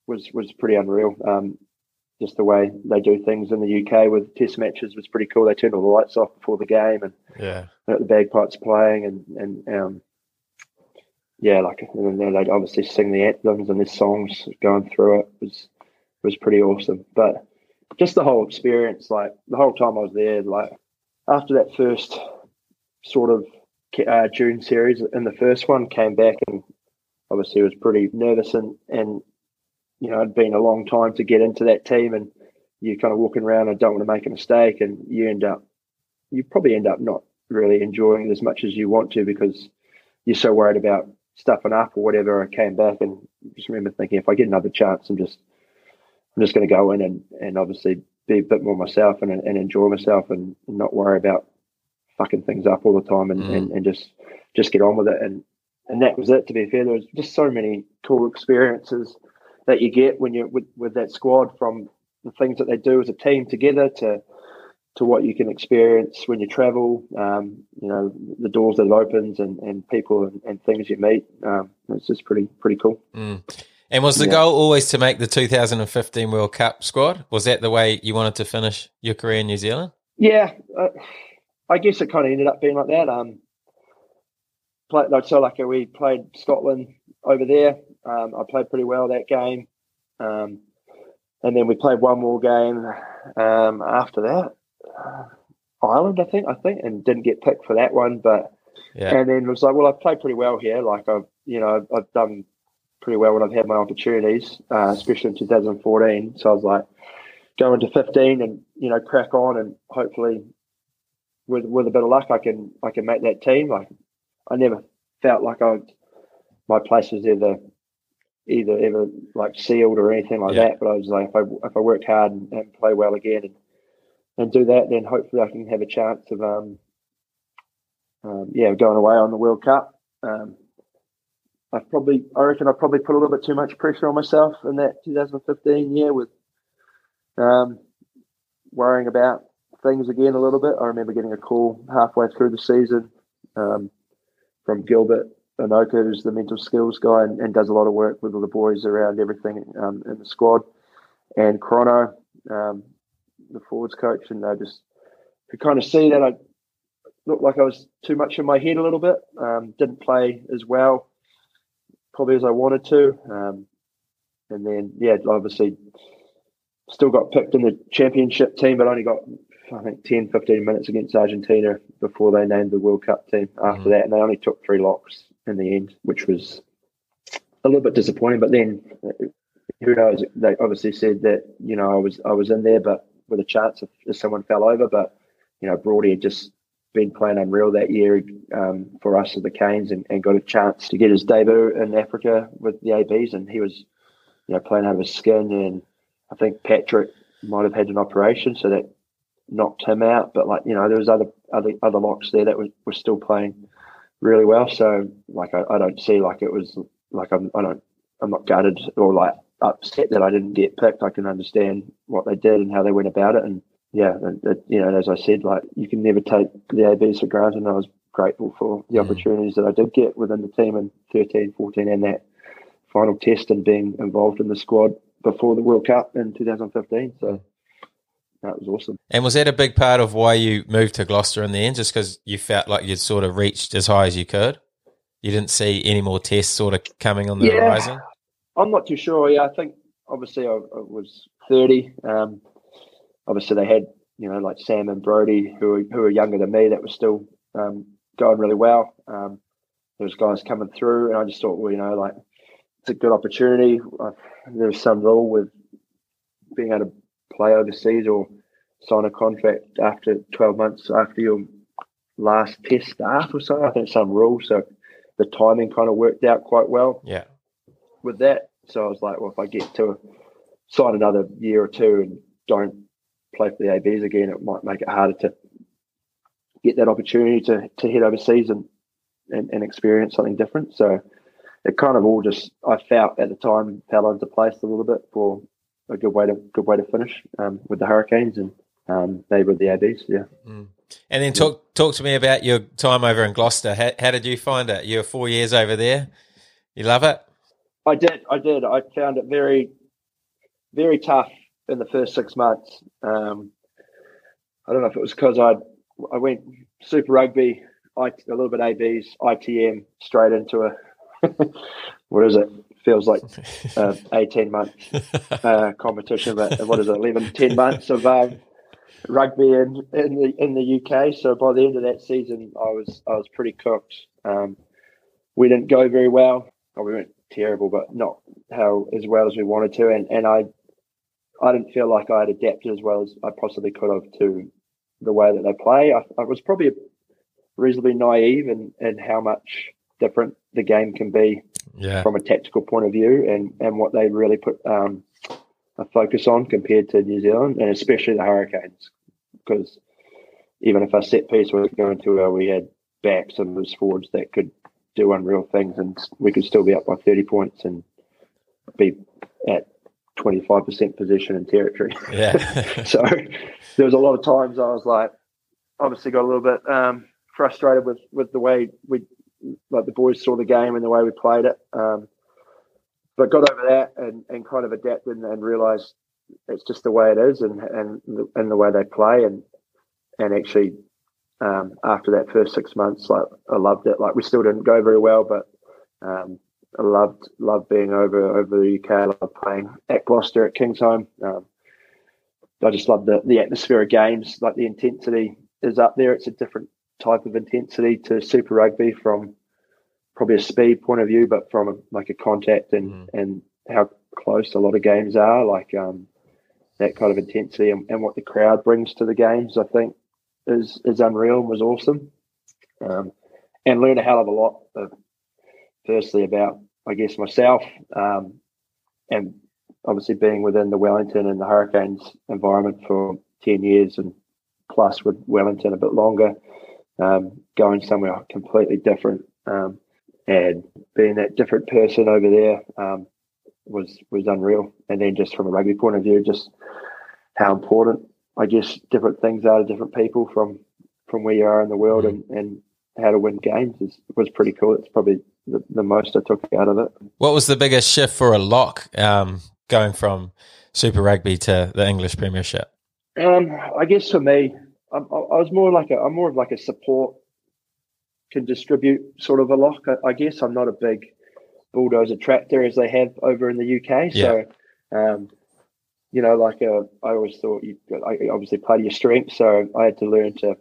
was was pretty unreal. Um, just the way they do things in the UK with Test matches was pretty cool. They turned all the lights off before the game and Yeah. the bagpipes playing and and um, yeah, like and then they'd obviously sing the anthems and the songs going through it was was pretty awesome. But just the whole experience, like the whole time I was there, like after that first sort of uh, June series and the first one, came back and obviously was pretty nervous and and you know it'd been a long time to get into that team and you're kind of walking around and don't want to make a mistake and you end up you probably end up not really enjoying it as much as you want to because you're so worried about stuffing up or whatever. I came back and just remember thinking if I get another chance, I'm just I'm just going to go in and, and obviously be a bit more myself and, and enjoy myself and not worry about fucking things up all the time and, Mm. and, and just just get on with it and and that was it to be fair there was just so many cool experiences that you get when you're with, with that squad from the things that they do as a team together to to what you can experience when you travel, um, you know, the doors that it opens and, and people and, and things you meet. Um, it's just pretty pretty cool. Mm. And was the Yeah. goal always to make the 2015 World Cup squad? Was that the way you wanted to finish your career in New Zealand? Yeah, uh, I guess it kind of ended up being like that. Um, play, like, so like we played Scotland over there. Um, I played pretty well that game, um, and then we played one more game um, after that. Uh, Ireland, I think, I think, and didn't get picked for that one, but Yeah. and then it was like, well, I've played pretty well here. Like I've, you know, I've, I've done pretty well when I've had my opportunities, uh, especially in 2014. So I was like, go into 15 and you know crack on, and hopefully, with with a bit of luck, I can I can make that team. Like I never felt like I my place was either either ever like sealed or anything like Yeah. that. But I was like, if I if I work hard and, and play well again and and do that, then hopefully I can have a chance of um, um yeah going away on the World Cup. Um, I probably, I reckon, I probably put a little bit too much pressure on myself in that 2015 year with um, worrying about things again a little bit. I remember getting a call halfway through the season um, from Gilbert Enoka, who's the mental skills guy and, and, does a lot of work with all the boys around everything um, in the squad, and Crono, um, the forwards coach, and I just could kind of see that I looked like I was too much in my head a little bit. Um, didn't play as well, probably as I wanted to, um, and then yeah, obviously still got picked in the championship team, but only got I think 10, 15 minutes against Argentina before they named the World Cup team after mm-hmm. that. And they only took three locks in the end, which was a little bit disappointing. But then who knows? They obviously said that, you know, I was I was in there, but with a chance if, if someone fell over. But, you know, Brody had just been playing unreal that year um, for us as the Canes and, and, got a chance to get his debut in Africa with the ABs. And he was, you know, playing out of his skin. And I think Patrick might have had an operation, so that knocked him out. But like you know, there was other other other locks there that were, were still playing really well. So like I, I don't see like it was like I'm I don't I'm not gutted or like upset that I didn't get picked. I can understand what they did and how they went about it. And yeah, it, you know, as I said, like you can never take the ABs for granted. And I was grateful for the mm. opportunities that I did get within the team in 13, 14 and that final test and being involved in the squad before the World Cup in 2015. So that was awesome. And was that a big part of why you moved to Gloucester in the end, just because you felt like you'd sort of reached as high as you could? You didn't see any more tests sort of coming on the yeah, horizon? I'm not too sure. Yeah, I think obviously I, I was 30. Um, obviously they had, you know, like Sam and Brody who were, who were younger than me that were still um, going really well. Um, there was guys coming through and I just thought, well, you know, like it's a good opportunity. Uh, there's some rule with being able to play overseas or sign a contract after 12 months after your last test start or something. I think some rule. So the timing kind of worked out quite well. Yeah. With that. So I was like, well, if I get to sign another year or two and don't play for the ABs again, it might make it harder to get that opportunity to, to head overseas and, and, and experience something different. So it kind of all just, I felt at the time, fell into place a little bit for a good way to good way to finish um, with the Hurricanes, and um, they were the ABs. Yeah. Mm. And then talk talk to me about your time over in Gloucester. How, how did you find it? You were four years over there. You love it. I did. I did. I found it very, very tough in the first six months. Um, I don't know if it was because I I went Super Rugby, I, a little bit ABs, ITM, straight into a what is it? feels like uh, 18 month uh, competition, but what is it, 11, 10 months of um, rugby in, in the in the UK. So by the end of that season, I was I was pretty cooked. Um, we didn't go very well. Oh, we went terrible, but not how as well as we wanted to. And and I I didn't feel like I had adapted as well as I possibly could have to the way that they play. I, I was probably reasonably naive in, in how much different the game can be yeah. from a tactical point of view and, and what they really put um, a focus on compared to New Zealand and especially the Hurricanes. Because even if our set piece was going too well, we had backs and those forwards that could do unreal things and we could still be up by 30 points and be at 25% position and territory. Yeah. so there was a lot of times I was like, obviously got a little bit um, frustrated with, with the way we like the boys saw the game and the way we played it. Um, but got over that and, and kind of adapted and, and realised it's just the way it is and and and the way they play and and actually um, after that first six months, like I loved it. Like we still didn't go very well, but um, I loved loved being over over the UK. I loved playing at Gloucester at Kingsholm. Um, I just love the the atmosphere of games. Like the intensity is up there. It's a different type of intensity to Super Rugby from probably a speed point of view, but from a, like a contact and mm. and how close a lot of games are, like um, that kind of intensity and, and, what the crowd brings to the games, I think is is unreal and was awesome. Um, and learn a hell of a lot of, firstly about I guess myself um, and obviously being within the Wellington and the Hurricanes environment for ten years and plus with Wellington a bit longer um, going somewhere completely different. Um, and being that different person over there um, was was unreal. And then just from a rugby point of view, just how important I guess different things are to different people from from where you are in the world and, and how to win games is, was pretty cool. It's probably the, the most I took out of it. What was the biggest shift for a lock um, going from Super Rugby to the English Premiership? Um, I guess for me, I, I was more like a, I'm more of like a support, can distribute sort of a lock. I, I guess I'm not a big bulldozer tractor as they have over in the UK. So, um, you know, like uh, I always thought you I obviously play to your strengths. So I had to learn to,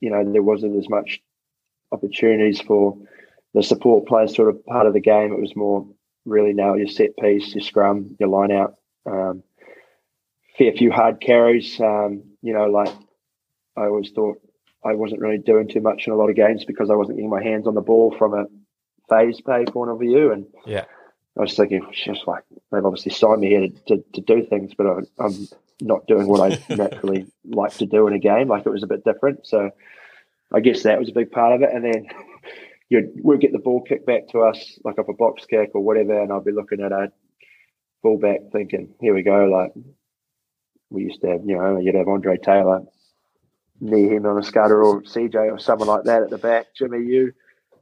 you know, there wasn't as much opportunities for the support players sort of part of the game. It was more really now your set piece, your scrum, your line out. Um, fair few hard carries. Um, you know, like I always thought I wasn't really doing too much in a lot of games because I wasn't getting my hands on the ball from a phase play point of view. And Yeah. I was thinking, just like they've obviously signed me here to, to, to do things, but I, I'm not doing what I naturally like to do in a game. Like it was a bit different. So I guess that was a big part of it. And then you'd we'd get the ball kicked back to us, like off a box kick or whatever, and I'll be looking at a fullback thinking, here we go. Like we used to have, you know, you'd have Andre Taylor Nehe Milner-Skudder or CJ or someone like that at the back, Jimmy you,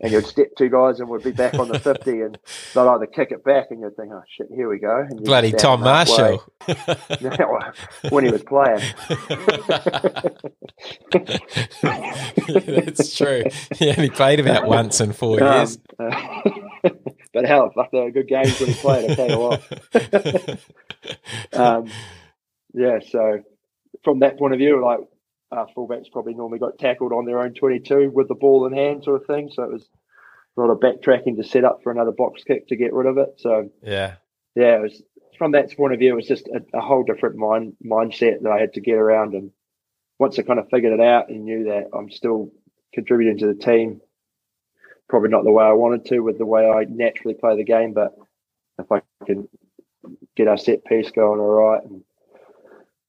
and you'd step two guys and we'd be back on the 50 and they'd either kick it back and you'd think, oh shit, here we go. And Bloody Tom. Marshall. when he was playing. That's true. He only played about once in four Um, years. uh, but hell, fuck, they were good games when he played, I tell you what. um, yeah, so from that point of view, like our fullbacks probably normally got tackled on their own 22 with the ball in hand, sort of thing. So it was a lot of backtracking to set up for another box kick to get rid of it. So yeah. yeah, it was from that point of view, it was just a, a whole different mind mindset that I had to get around. And once I kind of figured it out and knew that I'm still contributing to the team, probably not the way I wanted to with the way I naturally play the game, but if I can get our set piece going all right and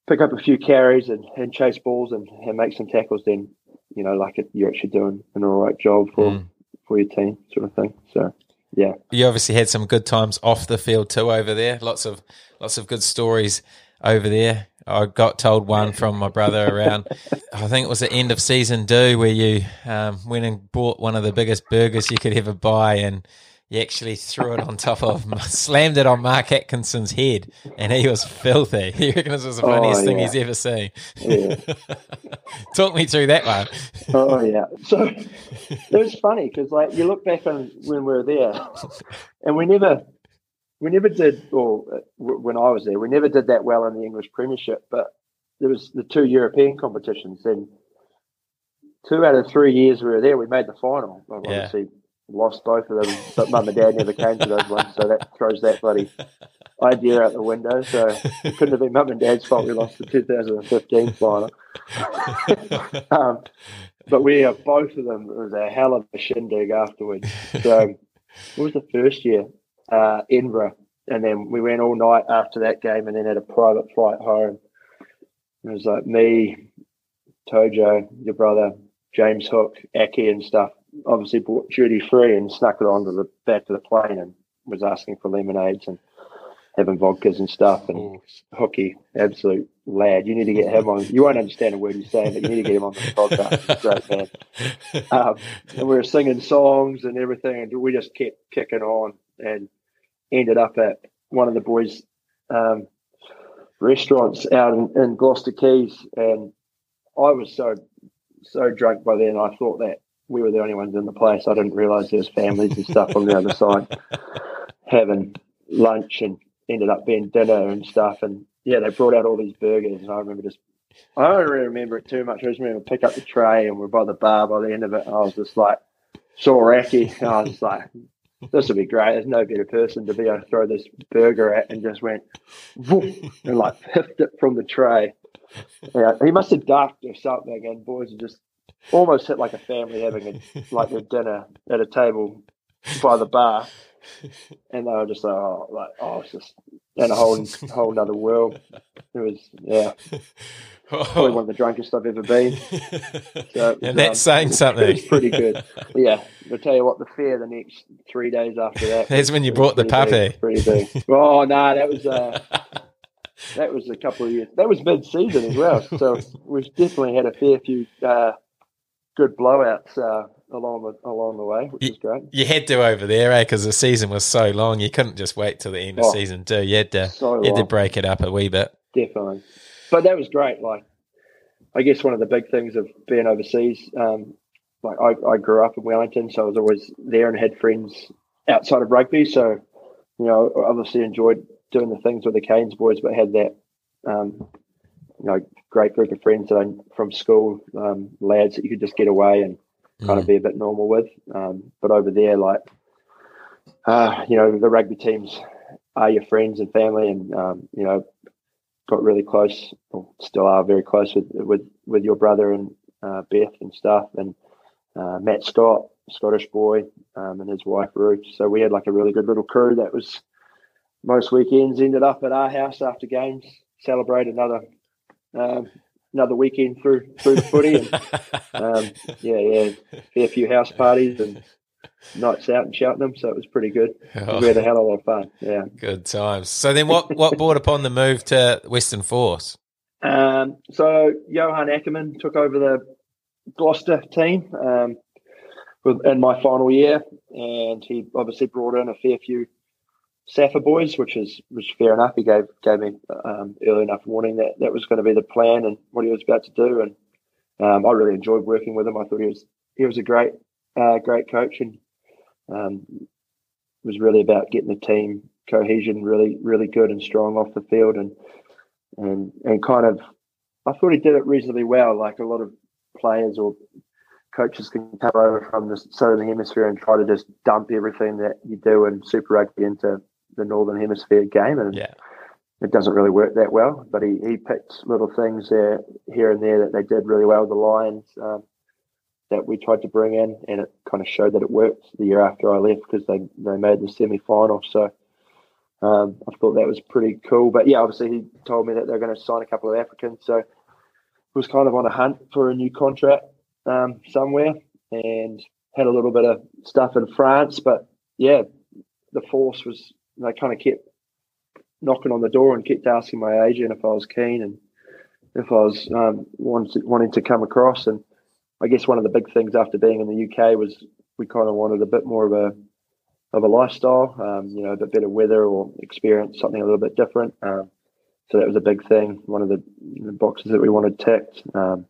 pick up a few carries and, and chase balls and, and make some tackles, then you know, like it, you're actually doing an all right job for Mm. for your team, sort of thing. So yeah, You obviously had some good times off the field too over there. Lots of lots of good stories over there. I got told one from my brother around. I think it was the end of season two where you um, went and bought one of the biggest burgers you could ever buy, and you actually threw it on top of, slammed it on Mark Atkinson's head, and he was filthy. He reckons it was the Oh, funniest thing he's ever seen. yeah. Talk me through that one. Oh yeah. So it was funny because like you look back on when we were there, and we never, we never did, or uh, when I was there, we never did that well in the English Premiership. But there was the two European competitions, and two out of three years we were there, we made the final. Well, Yeah. Lost both of them, but mum and dad never came to those ones, so that throws that bloody idea out the window. So it couldn't have been mum and dad's fault we lost the 2015 final. um, but we uh, both of them it was a hell of a shindig afterwards. So what was the first year? Uh, Edinburgh, and then we went all night after that game, and then had a private flight home. It was like me, Tojo, your brother, James Hook, Aki, and stuff. Obviously bought duty free and snuck it onto the back of the plane and was asking for lemonades and having vodkas and stuff. And Ooh. Hooky, absolute lad. You need to get him on. You won't understand a word he's saying, but you need to get him on the podcast. Great man. Um, and we were singing songs and everything, and we just kept kicking on and ended up at one of the boys' um, restaurants out in, in Gloucester Quays. And I was so, so drunk by then, I thought that we were the only ones in the place. I didn't realize there was families and stuff on the other side having lunch and ended up being dinner and stuff. And yeah, they brought out all these burgers, and I remember just. I don't really remember it too much. I just remember pick up the tray and we're by the bar by the end of it. And I was just like, saw Racky. I was like, this would be great. There's no better person to be able to throw this burger at and just went and like piffed it from the tray. Yeah, he must have ducked or something, and boys are just almost hit like a family having a like a dinner at a table by the bar, and they were just like, oh, like oh, it's just in a whole whole another world. It was yeah, probably one of the drunkest I've ever been. So was, and that's saying It was something. pretty good. Yeah, I'll tell you what. The fair the next three days after that. That's when you brought the pretty big. Pretty big. Oh no, that was uh, that was a couple of years. That was mid season as well. So we've definitely had a fair few uh, good blowouts uh, along the along the way, which Ye- is great. You had to over there, eh? Because the season was so long. You couldn't just wait till the end of Oh, season two. You had to, So you had to break it up a wee bit. definitely. But that was great. Like, I guess one of the big things of being overseas, um, like I, I grew up in Wellington, so I was always there and had friends outside of rugby. So, you know, obviously enjoyed doing the things with the Canes boys, but had that, um, you know, great group of friends that I from school, um, lads that you could just get away and kind of be a bit normal with. Um, but over there, like, uh, you know, the rugby teams are your friends and family, and um, you know, got really close, or still are very close with with with your brother and uh, Beth and stuff, and uh, Matt Scott, Scottish boy, um, and his wife Ruth. So we had like a really good little crew that was most weekends ended up at our house after games, celebrate another um, another weekend through through the footy, and um, yeah, yeah, fair few house parties and nights out in Cheltenham. So it was pretty good. Oh, We had a hell of a lot of fun. Yeah. good times. So then, what what brought upon the move to Western Force? Um, so Johann Ackermann took over the Gloucester team um, with, in my final year, and he obviously brought in a fair few Safa boys, which is is fair enough. He gave gave me um, early enough warning that that was going to be the plan and what he was about to do, and um, I really enjoyed working with him. I thought he was he was a great uh, great coach, and um, was really about getting the team cohesion really really good and strong off the field, and and and kind of I thought he did it reasonably well. Like a lot of players or coaches can come over from the southern hemisphere and try to just dump everything that you do in Super Rugby into the northern hemisphere game, and Yeah. it doesn't really work that well. But he, he picked little things there here and there that they did really well. The Lions um, that we tried to bring in, and it kind of showed that it worked the year after I left because they they made the semi final. So. Um, I thought that was pretty cool, but yeah, obviously he told me that they're going to sign a couple of Africans, so was kind of on a hunt for a new contract um, somewhere, and had a little bit of stuff in France. But yeah, the force was they kind of kept knocking on the door and kept asking my agent if I was keen and if I was um, wanted, wanting to come across. And I guess one of the big things after being in the UK was we kind of wanted a bit more of a of a lifestyle, um, you know, a bit better weather or experience something a little bit different. Um, so that was a big thing. One of the, the boxes that we wanted ticked. Um,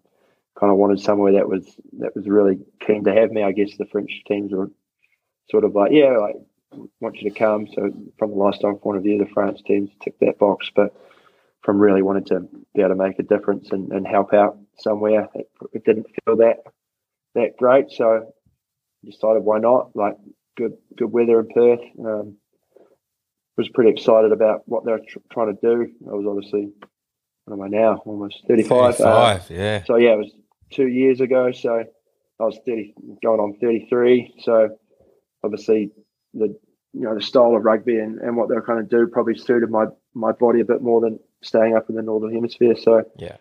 kind of wanted somewhere that was that was really keen to have me. I guess the French teams were sort of like, yeah, like want you to come. So from the lifestyle point of view, the France teams ticked that box. But from really wanting to be able to make a difference and, and help out somewhere, it, it didn't feel that that great. So decided why not? Like good good weather in Perth. Um, was pretty excited about what they were tr- trying to do. I was obviously what am I now? Almost thirty five. Uh, 35, yeah. so yeah, it was two years ago. So I was thirty, going on thirty three. So obviously the you know the style of rugby and, and what they were trying to do probably suited my my body a bit more than staying up in the northern hemisphere. So Yeah.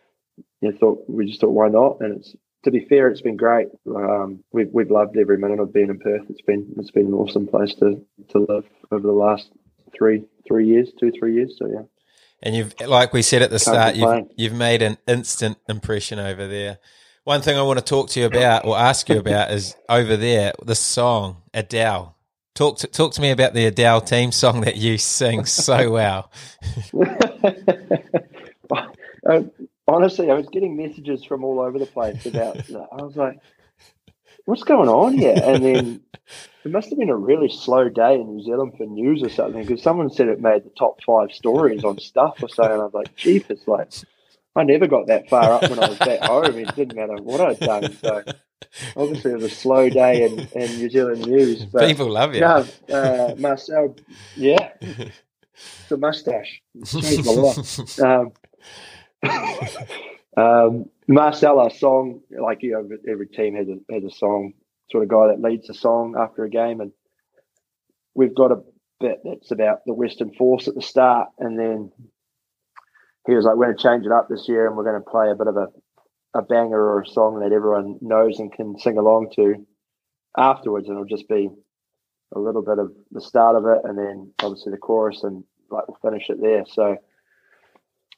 yeah, thought we just thought why not? And it's to be fair, it's been great. Um, we've we've loved every minute of being in Perth. It's been it's been an awesome place to to live over the last three three years, two three years. So yeah. And you've, like we said at the start, you've, you've made an instant impression over there. One thing I want to talk to you about or ask you about is over there, the song Adele. Talk to, talk to me about the Adele team song that you sing so well. Uh, honestly, I was getting messages from all over the place about. I was like, "What's going on here?" And then it must have been a really slow day in New Zealand for news or something because someone said it made the top five stories on stuff or so, and I was like, "Jeep, it's like." I never got that far up when I was back home. It didn't matter what I'd done. So obviously it was a slow day in, in New Zealand news. But People love you. no, uh, Marcel, yeah, the mustache changed my life. Um, um, Marcella song, like you know, every team has a has a song sort of guy that leads the song after a game, and we've got a bit that's about the Western Force at the start, and then he was like, "We're going to change it up this year, and we're going to play a bit of a a banger or a song that everyone knows and can sing along to afterwards, and it'll just be a little bit of the start of it, and then obviously the chorus, and like we'll finish it there." So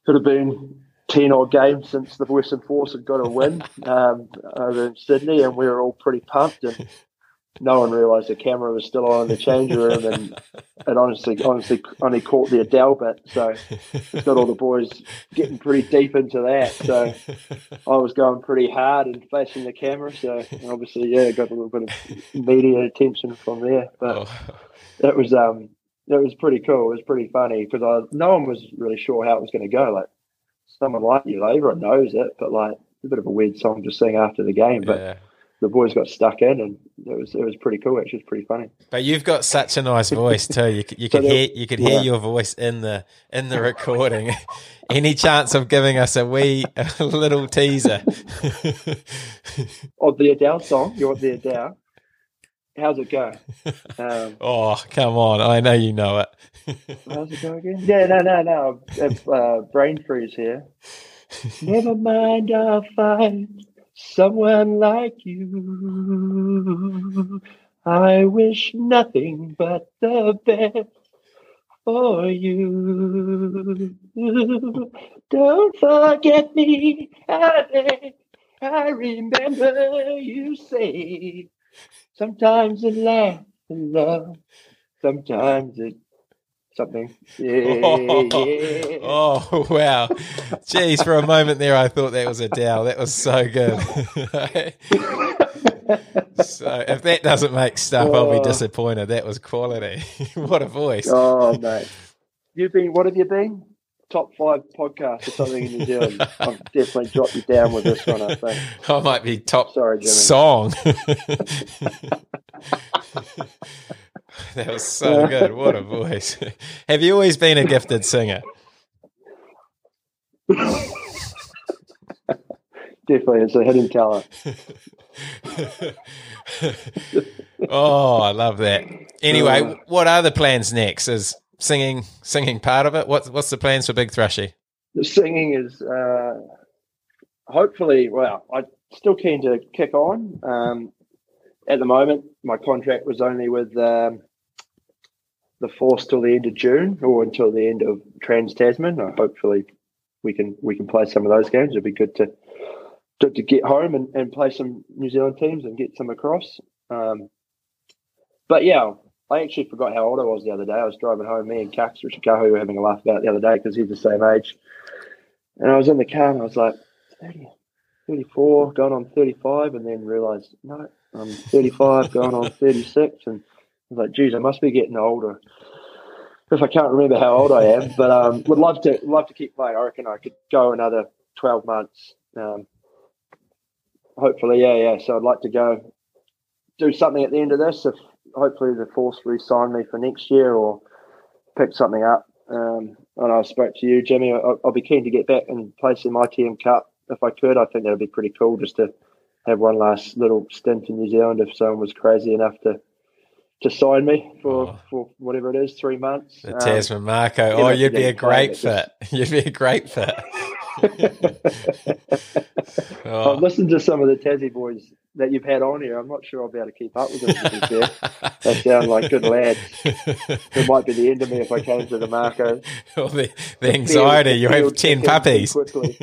could have been 10 odd games since the Western Force had got a win um, over in Sydney, and we were all pretty pumped. And no one realised the camera was still on in the change room, and it honestly, honestly, only caught the Adele bit. So it's got all the boys getting pretty deep into that. So I was going pretty hard and flashing the camera. So and obviously, yeah, got a little bit of media attention from there. But Oh, it was um it was pretty cool. It was pretty funny because I no one was really sure how it was going to go. Like someone like you, like, everyone knows it, but like it's a bit of a weird song to sing after the game. But yeah. The boys got stuck in, and it was it was pretty cool. Actually, it's pretty funny. But you've got such a nice voice too. You, you could So hear you could hear yeah. your voice in the in the recording. Any chance of giving us a wee a little teaser? of the Adele song. You want the Adele? How's it go? Um, oh, come on! I know you know it. how's it go again? Yeah, no, no, no. Uh, brain freeze here. Never mind, I'll find someone like you. I wish nothing but the best for you. Don't forget me, I. I remember you say sometimes it lasts in love, sometimes it something. Yeah, yeah. Oh wow! Jeez, for a moment there, I thought that was Adele. That was so good. so if that doesn't make stuff, I'll be Oh. disappointed. That was quality. what a voice! Oh mate, you've been. What have you been? Top five podcast or something in New Zealand. I've definitely dropped you down with this one. I think. I might be top Sorry, Jimmy. song. that was so good. What a voice. Have you always been a gifted singer? Definitely, it's a hidden talent. oh, I love that. Anyway, what are the plans next? Is singing singing part of it? What's what's the plans for Big Thrushy? The singing is uh, hopefully. Well, I'm still keen to kick on. Um, at the moment, my contract was only with um, the Force till the end of June, or until the end of Trans Tasman. Uh, hopefully, we can we can play some of those games. It'd be good to to, to get home and, and play some New Zealand teams and get some across. Um, but yeah, I actually forgot how old I was the other day. I was driving home. Me and Cax Richikahu were having a laugh about the other day because he's the same age. And I was in the car and I was like, 30, 34, going on 35, and then realised, no, I'm 35, going on 36. And I was like, geez, I must be getting older. If I can't remember how old I am, but um, would love to love to keep playing. I reckon I could go another 12 months. Um, hopefully, yeah, yeah. So I'd like to go do something at the end of this. If hopefully the Force re-sign me for next year or pick something up. Um, and I spoke to you, Jimmy. I'll, I'll be keen to get back and play some ITM Cup if I could. I think that would be pretty cool just to have one last little stint in New Zealand if someone was crazy enough to to sign me for, Oh. for whatever it is, three months. The Um, Tasman Mako. Oh, you'd be a great fit. You'd be a great fit. I've listened to some of the Tassie boys that you've had on here. I'm not sure I'll be able to keep up with them. To be fair, they sound like good lads. It might be the end of me if I came to the Mako. All the, the anxiety. You have 10 puppies. Quickly.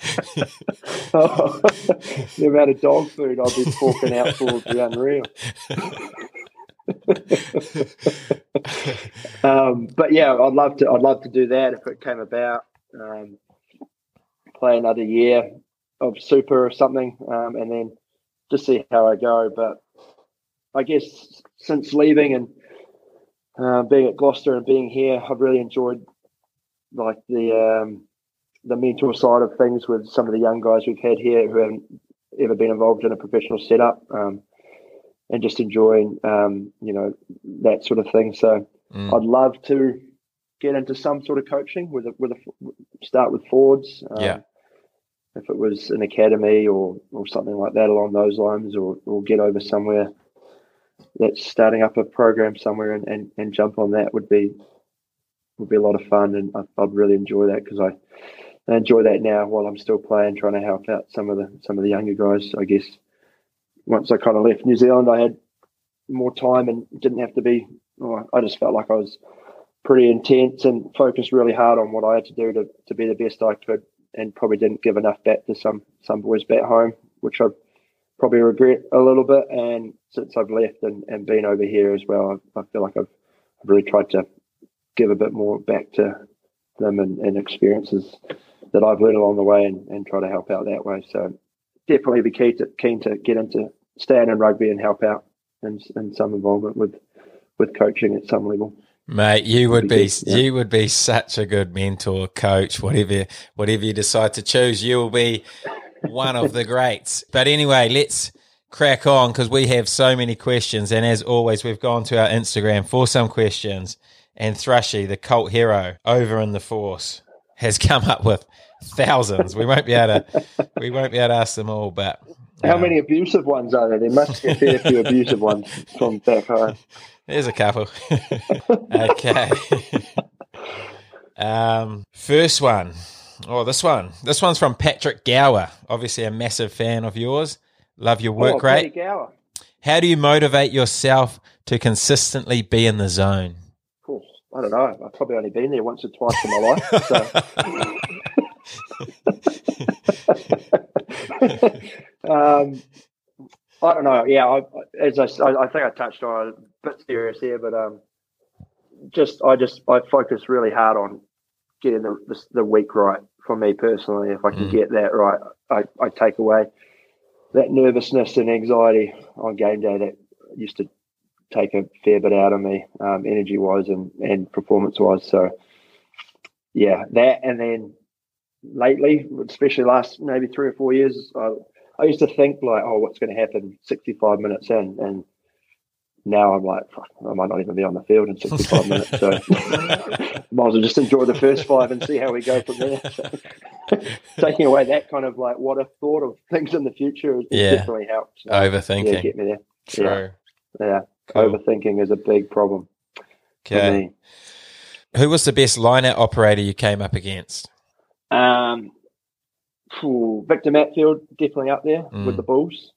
Oh, the amount of dog food I'll be forking out for would be unreal. um, but yeah, I'd love to. I'd love to do that if it came about. Um, play another year of super or something, um, and then just see how I go. But I guess since leaving and uh, being at Gloucester and being here, I've really enjoyed like the um, the mental side of things with some of the young guys we've had here who haven't ever been involved in a professional setup, um, and just enjoying um, you know that sort of thing. So Mm. I'd love to get into some sort of coaching with a, with a start with Fords. Um, Yeah. If it was an academy or, or something like that along those lines, or, or get over somewhere, that's starting up a program somewhere and, and, and jump on that would be would be a lot of fun, and I, I'd really enjoy that because I, I enjoy that now while I'm still playing, trying to help out some of the some of the younger guys. I guess once I kind of left New Zealand, I had more time and didn't have to be. Oh, I just felt like I was pretty intense and focused really hard on what I had to do to, to be the best I could, and probably didn't give enough back to some some boys back home, which I probably regret a little bit. And since I've left and, and been over here as well, I, I feel like I've, I've really tried to give a bit more back to them and, and experiences that I've learned along the way and, and try to help out that way. So definitely be keen to keen to get into staying in rugby and help out and, and some involvement with with coaching at some level. Mate, you would be yeah. you would be such a good mentor, coach. Whatever whatever you decide to choose, you will be one of the greats. But anyway, let's crack on because we have so many questions, and as always, we've gone to our Instagram for some questions. And Thrushy, the cult hero over in the force, has come up with thousands. We won't be able to we won't be able to ask them all, but How um, many abusive ones are there? There must be a fair few abusive ones from back home. There's a couple. okay. um, first one. Oh, this one. This one's from Patrick Gower. Obviously, a massive fan of yours. Love your work oh, rate. Gower. How do you motivate yourself to consistently be in the zone? I don't know. I've probably only been there once or twice in my life. So. um, I don't know. Yeah, I, as I, I I think I touched on it, a bit serious here, but um, just I just I focus really hard on getting the the, the week right for me personally. If I can Mm. get that right, I, I take away that nervousness and anxiety on game day that used to take a fair bit out of me, um, energy wise and, and performance wise. So, yeah, that. And then lately, especially last maybe three or four years, I, I used to think like, oh, what's going to happen 65 minutes in? And now I'm like, I might not even be on the field in 65 minutes. So, might as well just enjoy the first five and see how we go from there. So, taking away that kind of like what if thought of things in the future, Yeah. definitely helps. Yeah, Overthinking. get me there. True. Yeah. Cool. Overthinking is a big problem Okay. Who was the best line-out operator you came up against? Um, phew, Victor Matfield definitely up there Mm. with the Bulls.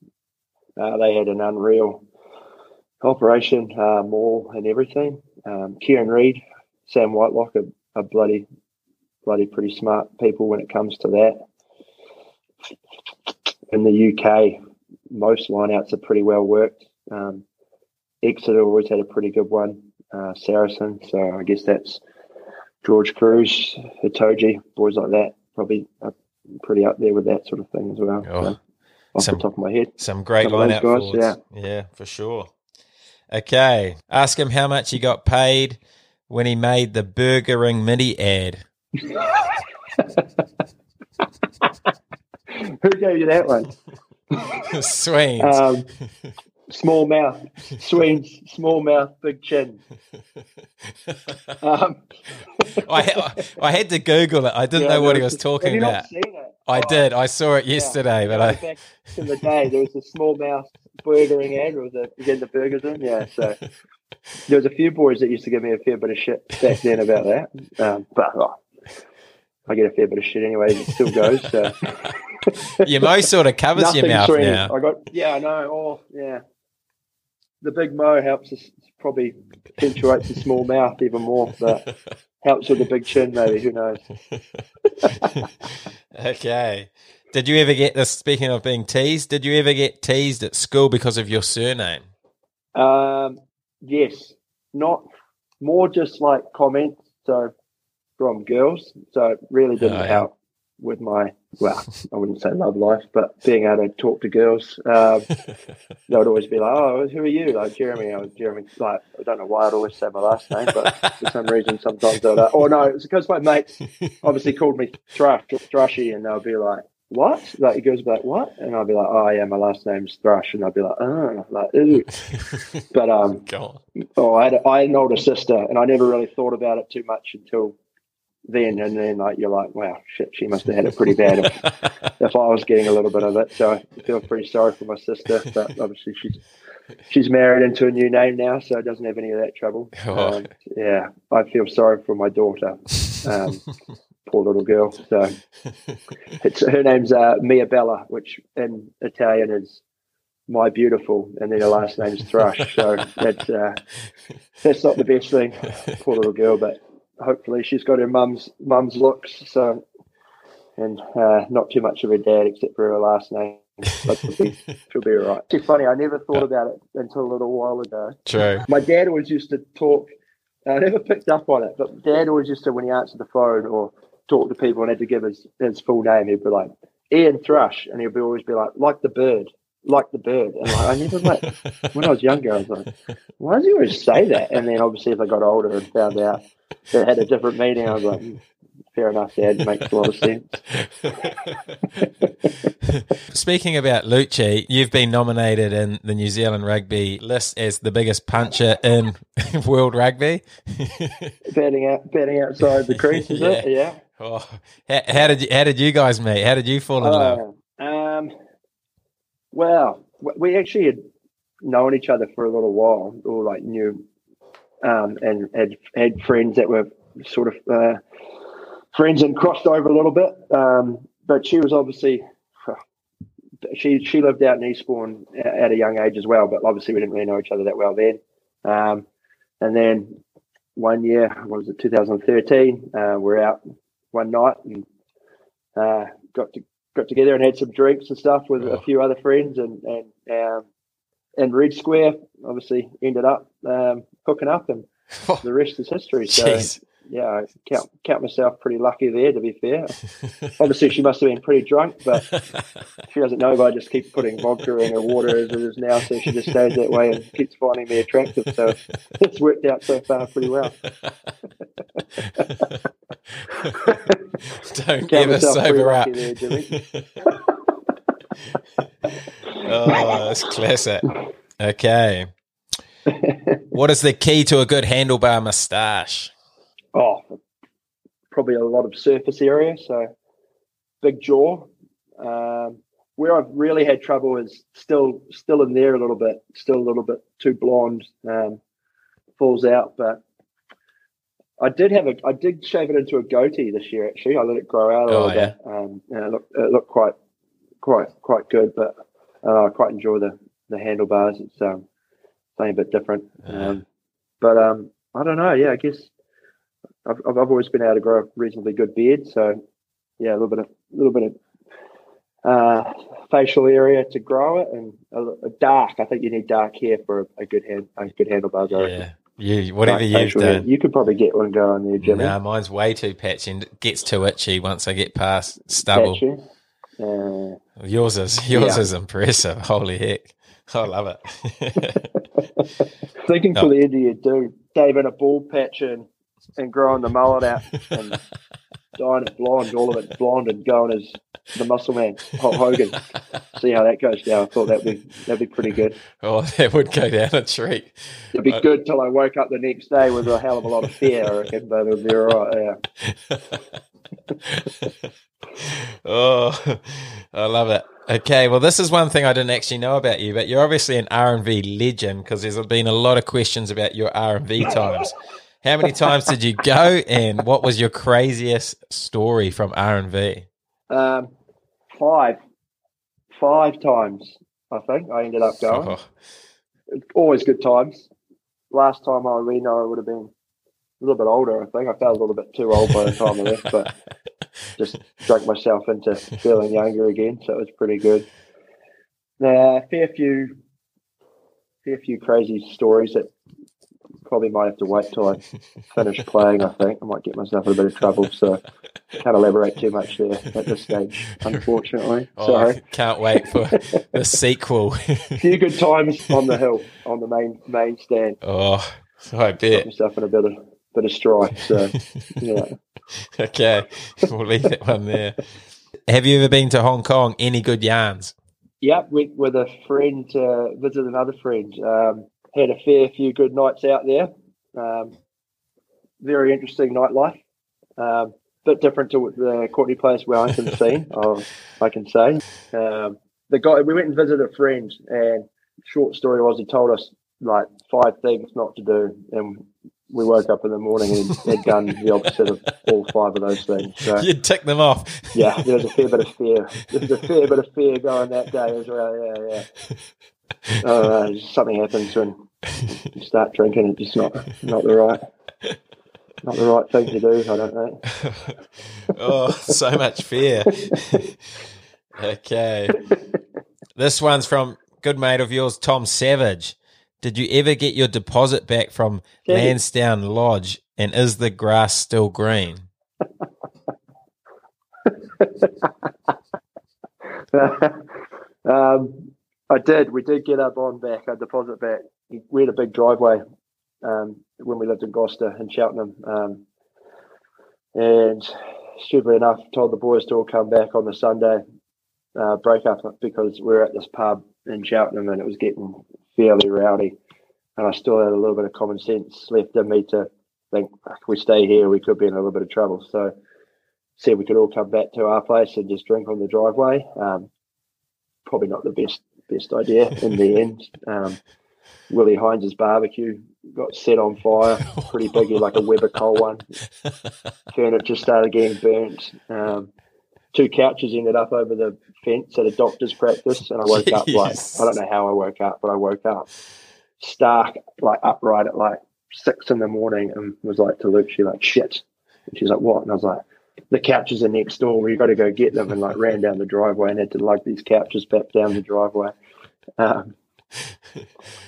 Uh, they had an unreal operation, uh, maul and everything. Um, Kieran Read, Sam Whitelock are, are bloody, bloody pretty smart people when it comes to that. In the UK, most lineouts are pretty well worked. Um, Exeter always had a pretty good one. Uh, Saracen, so I guess that's George Kruis, Itoje, boys like that, probably pretty up there with that sort of thing as well. Oh, so, off some- the top of my head. Some great line-out guys, forwards. Yeah, for sure. Okay. Ask him how much he got paid when he made the Burger Ring mini ad. Who gave you that one? Sweens. Um, small mouth, Sweens, small mouth, big chin. Um, I, I had to Google it. I didn't yeah, know what he was talking about. It? I Oh, did. I saw it yeah. yesterday, but I back in the day there was a small mouth Burger Ring ad with the you get the burgers in. Yeah, so there was a few boys that used to give me a fair bit of shit back then about that. Um, but oh, I get a fair bit of shit anyway. It still goes. So. your mo sort of covers your mouth Sweeney. now. I got yeah, I know. Oh yeah, the big mo helps us probably accentuates the small mouth even more, but helps with the big chin maybe. Who knows? okay. Did you ever get this? Speaking of being teased, did you ever get teased at school because of your surname? Um, yes, not more just like comments. So from girls, so it really didn't Oh, yeah. help with my well, I wouldn't say love life, but being able to talk to girls. Um, they would always be like, "Oh, who are you?" Like Jeremy. I was Jeremy. Like I don't know why I'd always say my last name, but for some reason sometimes I'd. Uh, oh no, it's because my mates obviously called me Thrush, Thrushy, and they'll be like, "What?" Like would be like, "What?" And I'll be like, "Oh yeah, my last name's Thrush," and I'll be like, "Oh," like ooh. But um, oh, I had, a, I had an older sister, and I never really thought about it too much until then. And then like you're like, "Wow, shit, she must have had it pretty bad." If, if I was getting a little bit of it, so I feel pretty sorry for my sister, but obviously she's she's married into a new name now, so doesn't have any of that trouble. Oh. Um, yeah, I feel sorry for my daughter. Um, poor little girl. So it's her name's uh, Mia Bella, which in Italian is my beautiful, and then her last name's Thrush. So that's uh, that's not the best thing. Poor little girl, but hopefully she's got her mum's mum's looks. So and uh, not too much of her dad, except for her last name. But she'll be, she'll be all right. It's funny. I never thought about it until a little while ago. True. My dad always used to talk. I never picked up on it, but Dad always used to, when he answered the phone or talked to people and had to give his, his full name, he'd be like Ian Thrush, and he'd be always be like, like the bird, like the bird. And like, I never like when I was younger, I was like, why does he always say that? And then obviously, as I got older and found out it had a different meaning, I was like, "Hmm, fair enough, Dad, makes a lot of sense. Speaking about Lucci, you've been nominated in the New Zealand rugby list as the biggest puncher in world rugby. Batting out, batting outside the crease, is it? Yeah. Oh, how, how did you, how did you guys meet? How did you fall in love? Uh, um, well, we actually had known each other for a little while, or like knew, um, and had had friends that were sort of uh, friends and crossed over a little bit. Um, but she was obviously she she lived out in Eastbourne at a young age as well. But obviously, we didn't really know each other that well then. Um, and then one year, what was it, 2013? Uh, we're out one night and uh, got to got together and had some drinks and stuff with Oh. a few other friends and and um, and Red Square obviously ended up um, hooking up and oh. the rest is history. So Jeez. yeah, I count count myself pretty lucky there. To be fair, obviously she must have been pretty drunk, but she doesn't know. But I just keep putting vodka in her water as it is now, so she just stays that way and keeps finding me attractive. So it's worked out so far pretty well. Don't ever sober up. there, Jimmy. oh, that's classic. Okay. What is the key to a good handlebar moustache? Oh, probably a lot of surface area. So big jaw. Um, where I've really had trouble is still still in there a little bit, still a little bit too blonde, um, falls out. But I did have a I did shave it into a goatee this year. Actually, I let it grow out a Oh, little bit. Um, and it looked it looked quite quite quite good. But uh, I quite enjoy the the handlebars. It's um something a bit different. Um, but um, I don't know. Yeah, I guess I've, I've I've always been able to grow a reasonably good beard, so yeah, a little bit of a little bit of uh, facial area to grow it, and a, a dark. I think you need dark hair for a, a good hand, a good reckon. Yeah. You, whatever you've hair. done. you could probably get one going there, Jimmy. Nah, mine's way too patchy and it gets too itchy once I get past stubble. Uh, Yours is yours Yeah. is impressive. Holy heck. I love it. thinking for the end of your do, shaving a ball patch and, and growing the mullet out and dyeing it blonde, all of it blonde, and going as the muscle man, Hulk Hogan. See how that goes down. I thought that'd be that'd be pretty good. oh, that would go down a treat. It'd be Uh, good till I woke up the next day with a hell of a lot of fear, I reckon, but it'll be all right. Yeah. oh, I love it. Okay, well, this is one thing I didn't actually know about you, but you're obviously an R and V legend because there's been a lot of questions about your R and V times. How many times did you go, and what was your craziest story from R and V? Um, five, five times, I think I ended up going. Oh, Always good times. Last time I Reno, it would have been little bit older. I think I felt a little bit too old by the time I left, but just drunk myself into feeling younger again, so it was pretty good. Uh, fair few, fair few crazy stories that probably might have to wait till I finish playing. I think I might get myself in a bit of trouble, so can't elaborate too much there at this stage, unfortunately. oh, Sorry. Can't wait for the sequel. A few good times on the hill, on the main main stand. oh, I Got myself in a bit of bit of strife. So yeah. Okay, we'll leave that one there. Have you ever been to Hong Kong? Any good yarns? Yep, went with a friend to visit another friend. Um, had a fair few good nights out there. Um, very interesting nightlife. Um, bit different to the Courtenay Place Wellington scene, oh, I can say. Um, the guy we went and visited a friend, and short story was he told us like five things not to do, and we woke up in the morning and had done the opposite of all five of those things. So You'd tick them off. yeah, there was a fair bit of fear. There was a fair bit of fear going that day as well. Yeah, yeah. Uh, something happens when you start drinking. It's just not not the right not the right thing to do. I don't know. oh, so much fear. okay. This one's from good mate of yours, Tom Savage. Did you ever get your deposit back from. Lansdowne Lodge? And is the grass still green? um, I did. We did get our bond back, our deposit back. We had a big driveway um, when we lived in Gloucester and Cheltenham. Um, and stupidly enough, told the boys to all come back on the Sunday uh, break up because we were at this pub in Cheltenham and it was getting fairly rowdy. And I still had a little bit of common sense left in me to think, if we stay here, we could be in a little bit of trouble. So said we could all come back to our place and just drink on the driveway. Um, probably not the best best idea in the end. Um, Willi Heinz' barbecue got set on fire, pretty biggy, like a Weber coal one. Furniture started getting burnt. Um, two couches ended up over the fence at a doctor's practice, and I woke up like I don't know how I woke up, but I woke up stark, like upright at like six in the morning, and was like to Luke, she like shit, and she's like what? And I was like, the couches are next door. We got to go get them, and like ran down the driveway and had to lug these couches back down the driveway. Um,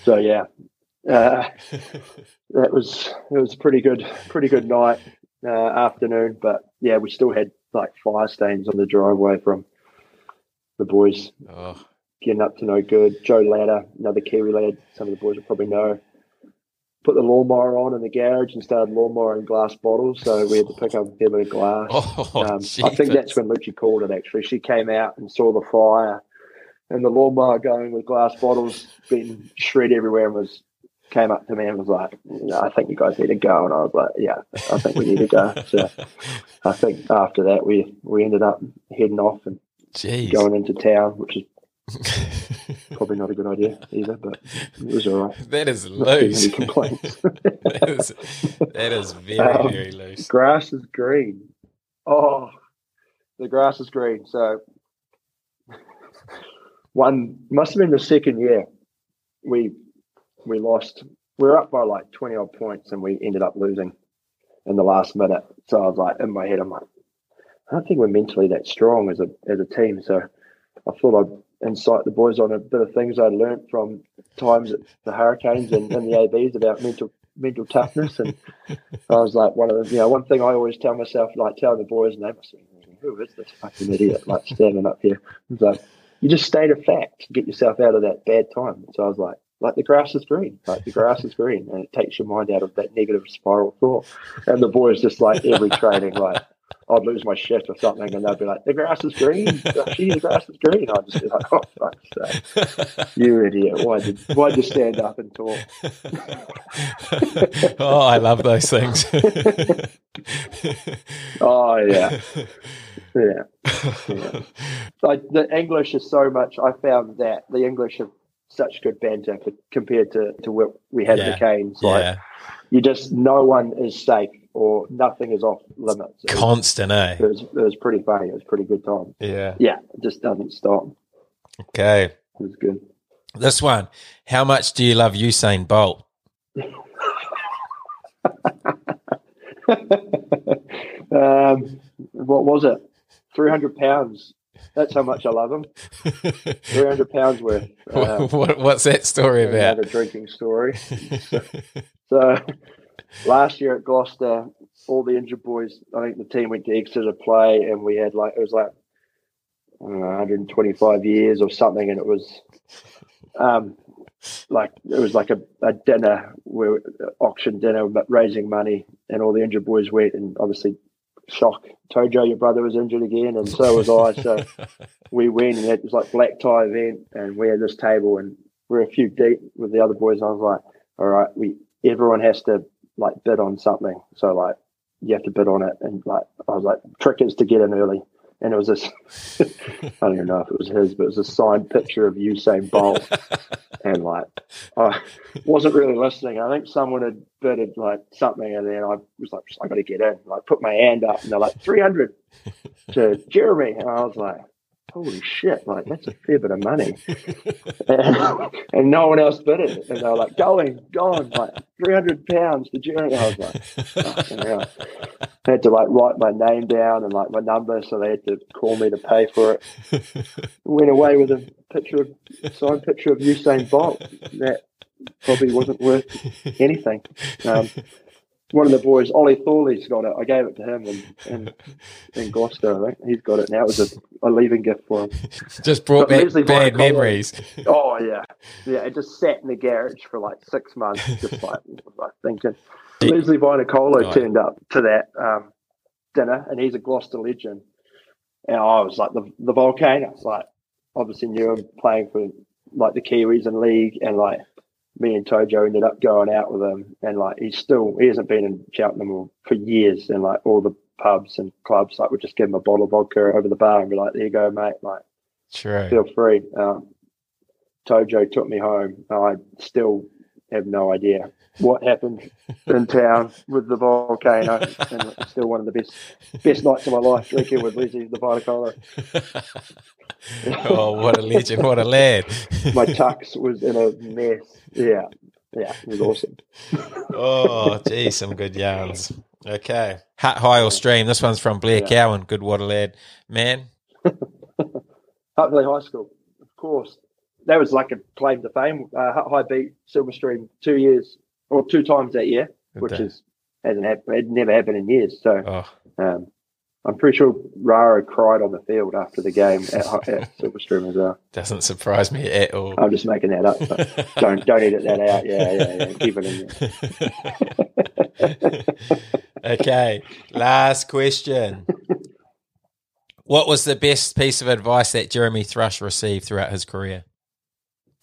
so yeah, uh, that was it was a pretty good, pretty good night uh, afternoon. But yeah, we still had like fire stains on the driveway from the boys Oh, getting up to no good. Joe Ladder, another Kiwi lad, some of the boys will probably know. Put the lawnmower on in the garage and started lawnmower in glass bottles, so we had to pick up a fair bit of glass. oh Um, I think that's when Lucy called it. Actually, she came out and saw the fire, and the lawnmower going with glass bottles being shred everywhere, and was came up to me and was like, no, "I think you guys need to go." And I was like, "Yeah, I think we need to go." So I think after that, we we ended up heading off and Jeez. going into town, which is probably not a good idea either, but it was all right. that is loose. complaints. that, is, that is very, Um, very loose. grass is green. Oh, the grass is green. So one must have been the second year we we lost. We were up by like twenty odd points, and we ended up losing in the last minute. So I was like, in my head, I'm like, I don't think we're mentally that strong as a as a team. So I thought I'd incite the boys on a bit of things I'd learnt from times at the Hurricanes and, and the ABs about mental mental toughness and I was like, one of the, you know, one thing I always tell myself, like telling the boys, and they must be who is this fucking idiot, like standing up here? It's like, you just state a fact, get yourself out of that bad time. So I was like, like the grass is green, like the grass is green, and it takes your mind out of that negative spiral thought. And the boys just like every training, like I'd lose my shit or something, and they'd be like, the grass is green, gee, the grass is green. I'd just be like, oh fuck's sake, you idiot, why did why'd you stand up and talk? oh, I love those things. Oh yeah, yeah. yeah. Like the English is so much. I found that the English have such good banter for, compared to, to what we had Yeah. the Canes. Like yeah, you just no one is safe or nothing is off limits. It was, constant, eh? it was it was pretty funny. It was pretty good time. Yeah. Yeah, it just doesn't stop. Okay. It was good. This one. How much do you love Usain Bolt? um, what was it? Three hundred pounds. That's how much I love them. Three hundred pounds worth. Um, what, what's that story another A drinking story. So last year at Gloucester, all the injured boys, I think the team went to Exeter to play, and we had like it was like I don't know, 125 years or something, and it was um like it was like a, a dinner where auction dinner but raising money, and all the injured boys went, and obviously shock. Tojo, your brother was injured again, and so was I. So we went, and it was like black tie event, and we had this table, and we're a few deep with the other boys. I was like, all right, we everyone has to like bid on something. So like you have to bid on it, and like I was like, trick is to get in early and it was this. I don't even know if it was his, but it was a signed picture of Usain Bolt, and like I wasn't really listening. I think someone had bidded like something, and then I was like, I got to get in. Like put my hand up, and they're like three hundred to Jeremy, and I was like. Holy shit! Like that's a fair bit of money, and, and no one else bid it. And they were like, "Going, going, like three hundred pounds to Jeremy." I was like. I had to like write my name down and like my number, so they had to call me to pay for it. Went away with a picture of signed picture of Usain Bolt. That probably wasn't worth anything. Um, one of the boys, Ollie Thorley's got it. I gave it to him in, in, in Gloucester. I think he's got it now. It was a, a leaving gift for him. Just brought back bad memories. Oh yeah, yeah. It just sat in the garage for like six months, just like, like thinking. Yeah. Lesley Vainikolo Right. turned up to that um, dinner, and he's a Gloucester legend. And I was like the the volcano. It's like obviously knew him playing for like the Kiwis in league, and like me and Tojo ended up going out with him, and like he's still he hasn't been in Cheltenham for years, and like all the pubs and clubs like would just give him a bottle of vodka over the bar and be like, "There you go, mate." Like True. feel free. Um, Tojo took me home. I still have no idea what happened in town with the volcano, and it's still one of the best best nights of my life drinking with Lizzie the Vainikolo. oh, what a legend! What a lad! My tux was in a mess. Yeah, yeah, it was awesome. oh, gee, some good yarns. Okay, Hutt High or stream. This one's from Blair Yeah. Cowan. Good water lad, man. Hutt High School, of course. That was like a claim to fame. Uh, High beat Silverstream two years or two times that year, which Okay. is hasn't happened. It never happened in years. So Oh, Um, I'm pretty sure Rara cried on the field after the game at, at Silverstream as well. doesn't surprise me at all. I'm just making that up. Don't don't edit that out. Yeah, yeah, yeah. Keep it in there. okay, last question. What was the best piece of advice that Jeremy Thrush received throughout his career?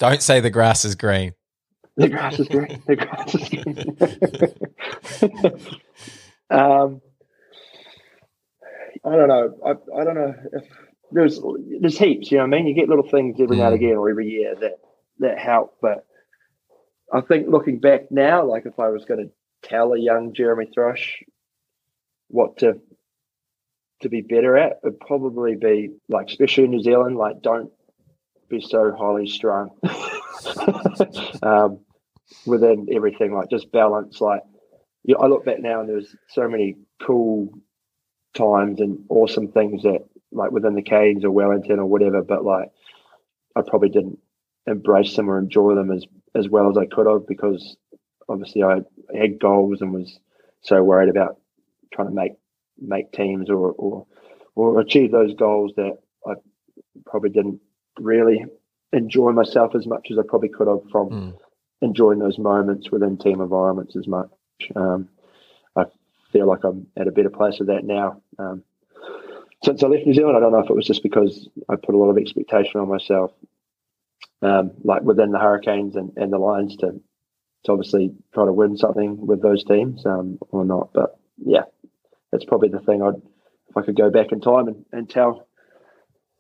Don't say the grass is green. The grass is green. The grass is green. um, I don't know. I, I don't know if there's there's heaps. You know what I mean? You get little things every now and Mm. again or every year that that help. But I think looking back now, like if I was going to tell a young Jeremy Thrush what to to be better at, it'd probably be like, especially in New Zealand, like don't be so highly strung um, within everything. Like just balance. Like you I look back now and there's so many cool times and awesome things that like within the Canes or Wellington or whatever, but like I probably didn't embrace them or enjoy them as as well as I could have because obviously I had goals and was so worried about trying to make make teams or or or achieve those goals that I probably didn't really enjoy myself as much as I probably could have from Mm. enjoying those moments within team environments as much. Um, I feel like I'm at a better place with that now. Um, since I left New Zealand, I don't know if it was just because I put a lot of expectation on myself, um, like within the Hurricanes and, and the Lions to to obviously try to win something with those teams um, or not. But yeah, that's probably the thing I'd if I could go back in time and, and tell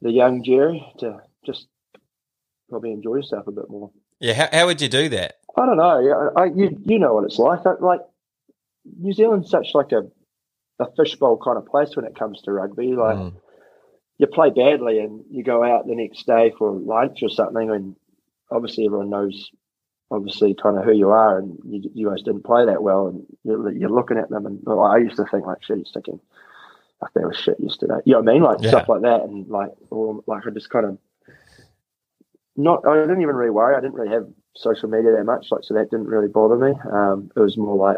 the young Jerry to just probably enjoy yourself a bit more. Yeah, how, how would you do that? I don't know. Yeah, I, you you know what it's like. I, like New Zealand's such like a a fishbowl kind of place when it comes to rugby. Like Mm. you play badly and you go out the next day for lunch or something, and obviously everyone knows, obviously kind of who you are, and you, you guys didn't play that well, and you're, you're looking at them, and well, I used to think like shit, he's thinking. Like they were shit yesterday. You know what I mean? Like Yeah. stuff like that, and like, or like I just kind of not. I didn't even really worry. I didn't really have social media that much, like so that didn't really bother me. Um, it was more like,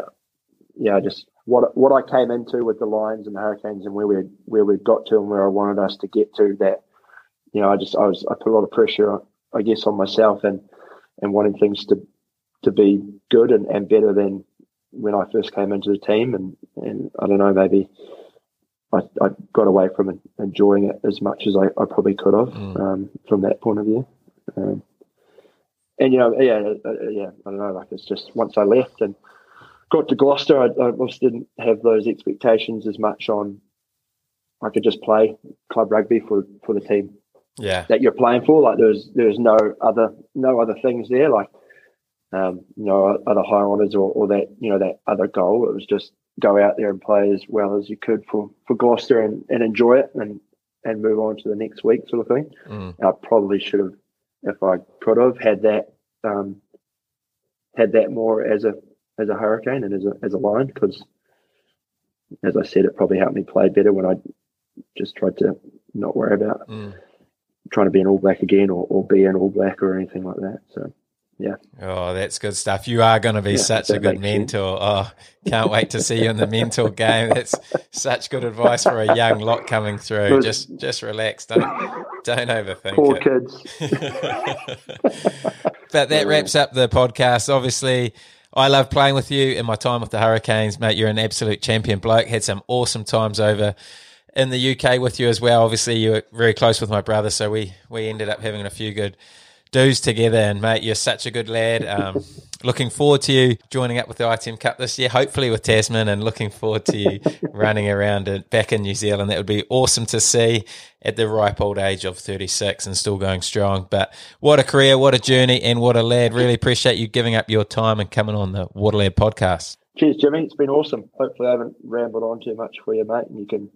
yeah, just what what I came into with the Lions and the Hurricanes and where we where we got to and where I wanted us to get to. That you know, I just I was I put a lot of pressure, I guess, on myself and and wanting things to to be good and, and better than when I first came into the team. And and I don't know, maybe. I, I got away from enjoying it as much as I, I probably could have Mm. um, from that point of view. Um, and you know, yeah, uh, uh, yeah, I don't know. Like it's just once I left and got to Gloucester, I, I obviously didn't have those expectations as much on I could just play club rugby for for the team Yeah. that you're playing for. Like there's there's no other no other things there. Like um, no other high honours or, or that you know that other goal. It was just go out there and play as well as you could for for Gloucester and, and enjoy it and and move on to the next week sort of thing. Mm. I probably should have, if I could have, had that um, had that more as a as a hurricane and as a as a line because, as I said, it probably helped me play better when I just tried to not worry about Mm. trying to be an All Black again or, or be an All Black or anything like that. So Oh, that's good stuff. You are going to be Yeah, such a good makes sense. mentor. Oh, can't wait to see you in the mentor game. That's such good advice for a young lot coming through. Just, just relax. Don't, don't overthink poor it. kids. but that wraps up the podcast. Obviously, I love playing with you in my time with the Hurricanes, mate. You're an absolute champion bloke. Had some awesome times over in the UK with you as well. Obviously, you were very close with my brother, so we we ended up having a few good do's together. And mate, you're such a good lad. Um, looking forward to you joining up with the ITM Cup this year, hopefully with Tasman, and looking forward to you running around it back in New Zealand. That would be awesome to see at the ripe old age of 36 and still going strong. But what a career, what a journey, and what a lad. Really appreciate you giving up your time and coming on the What A Lad podcast. Cheers, Jimmy. It's been awesome. Hopefully, I haven't rambled on too much for you, mate, and you can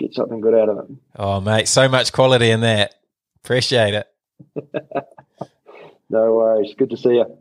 get something good out of it. Oh, mate, so much quality in that. Appreciate it. No worries. Good to see you.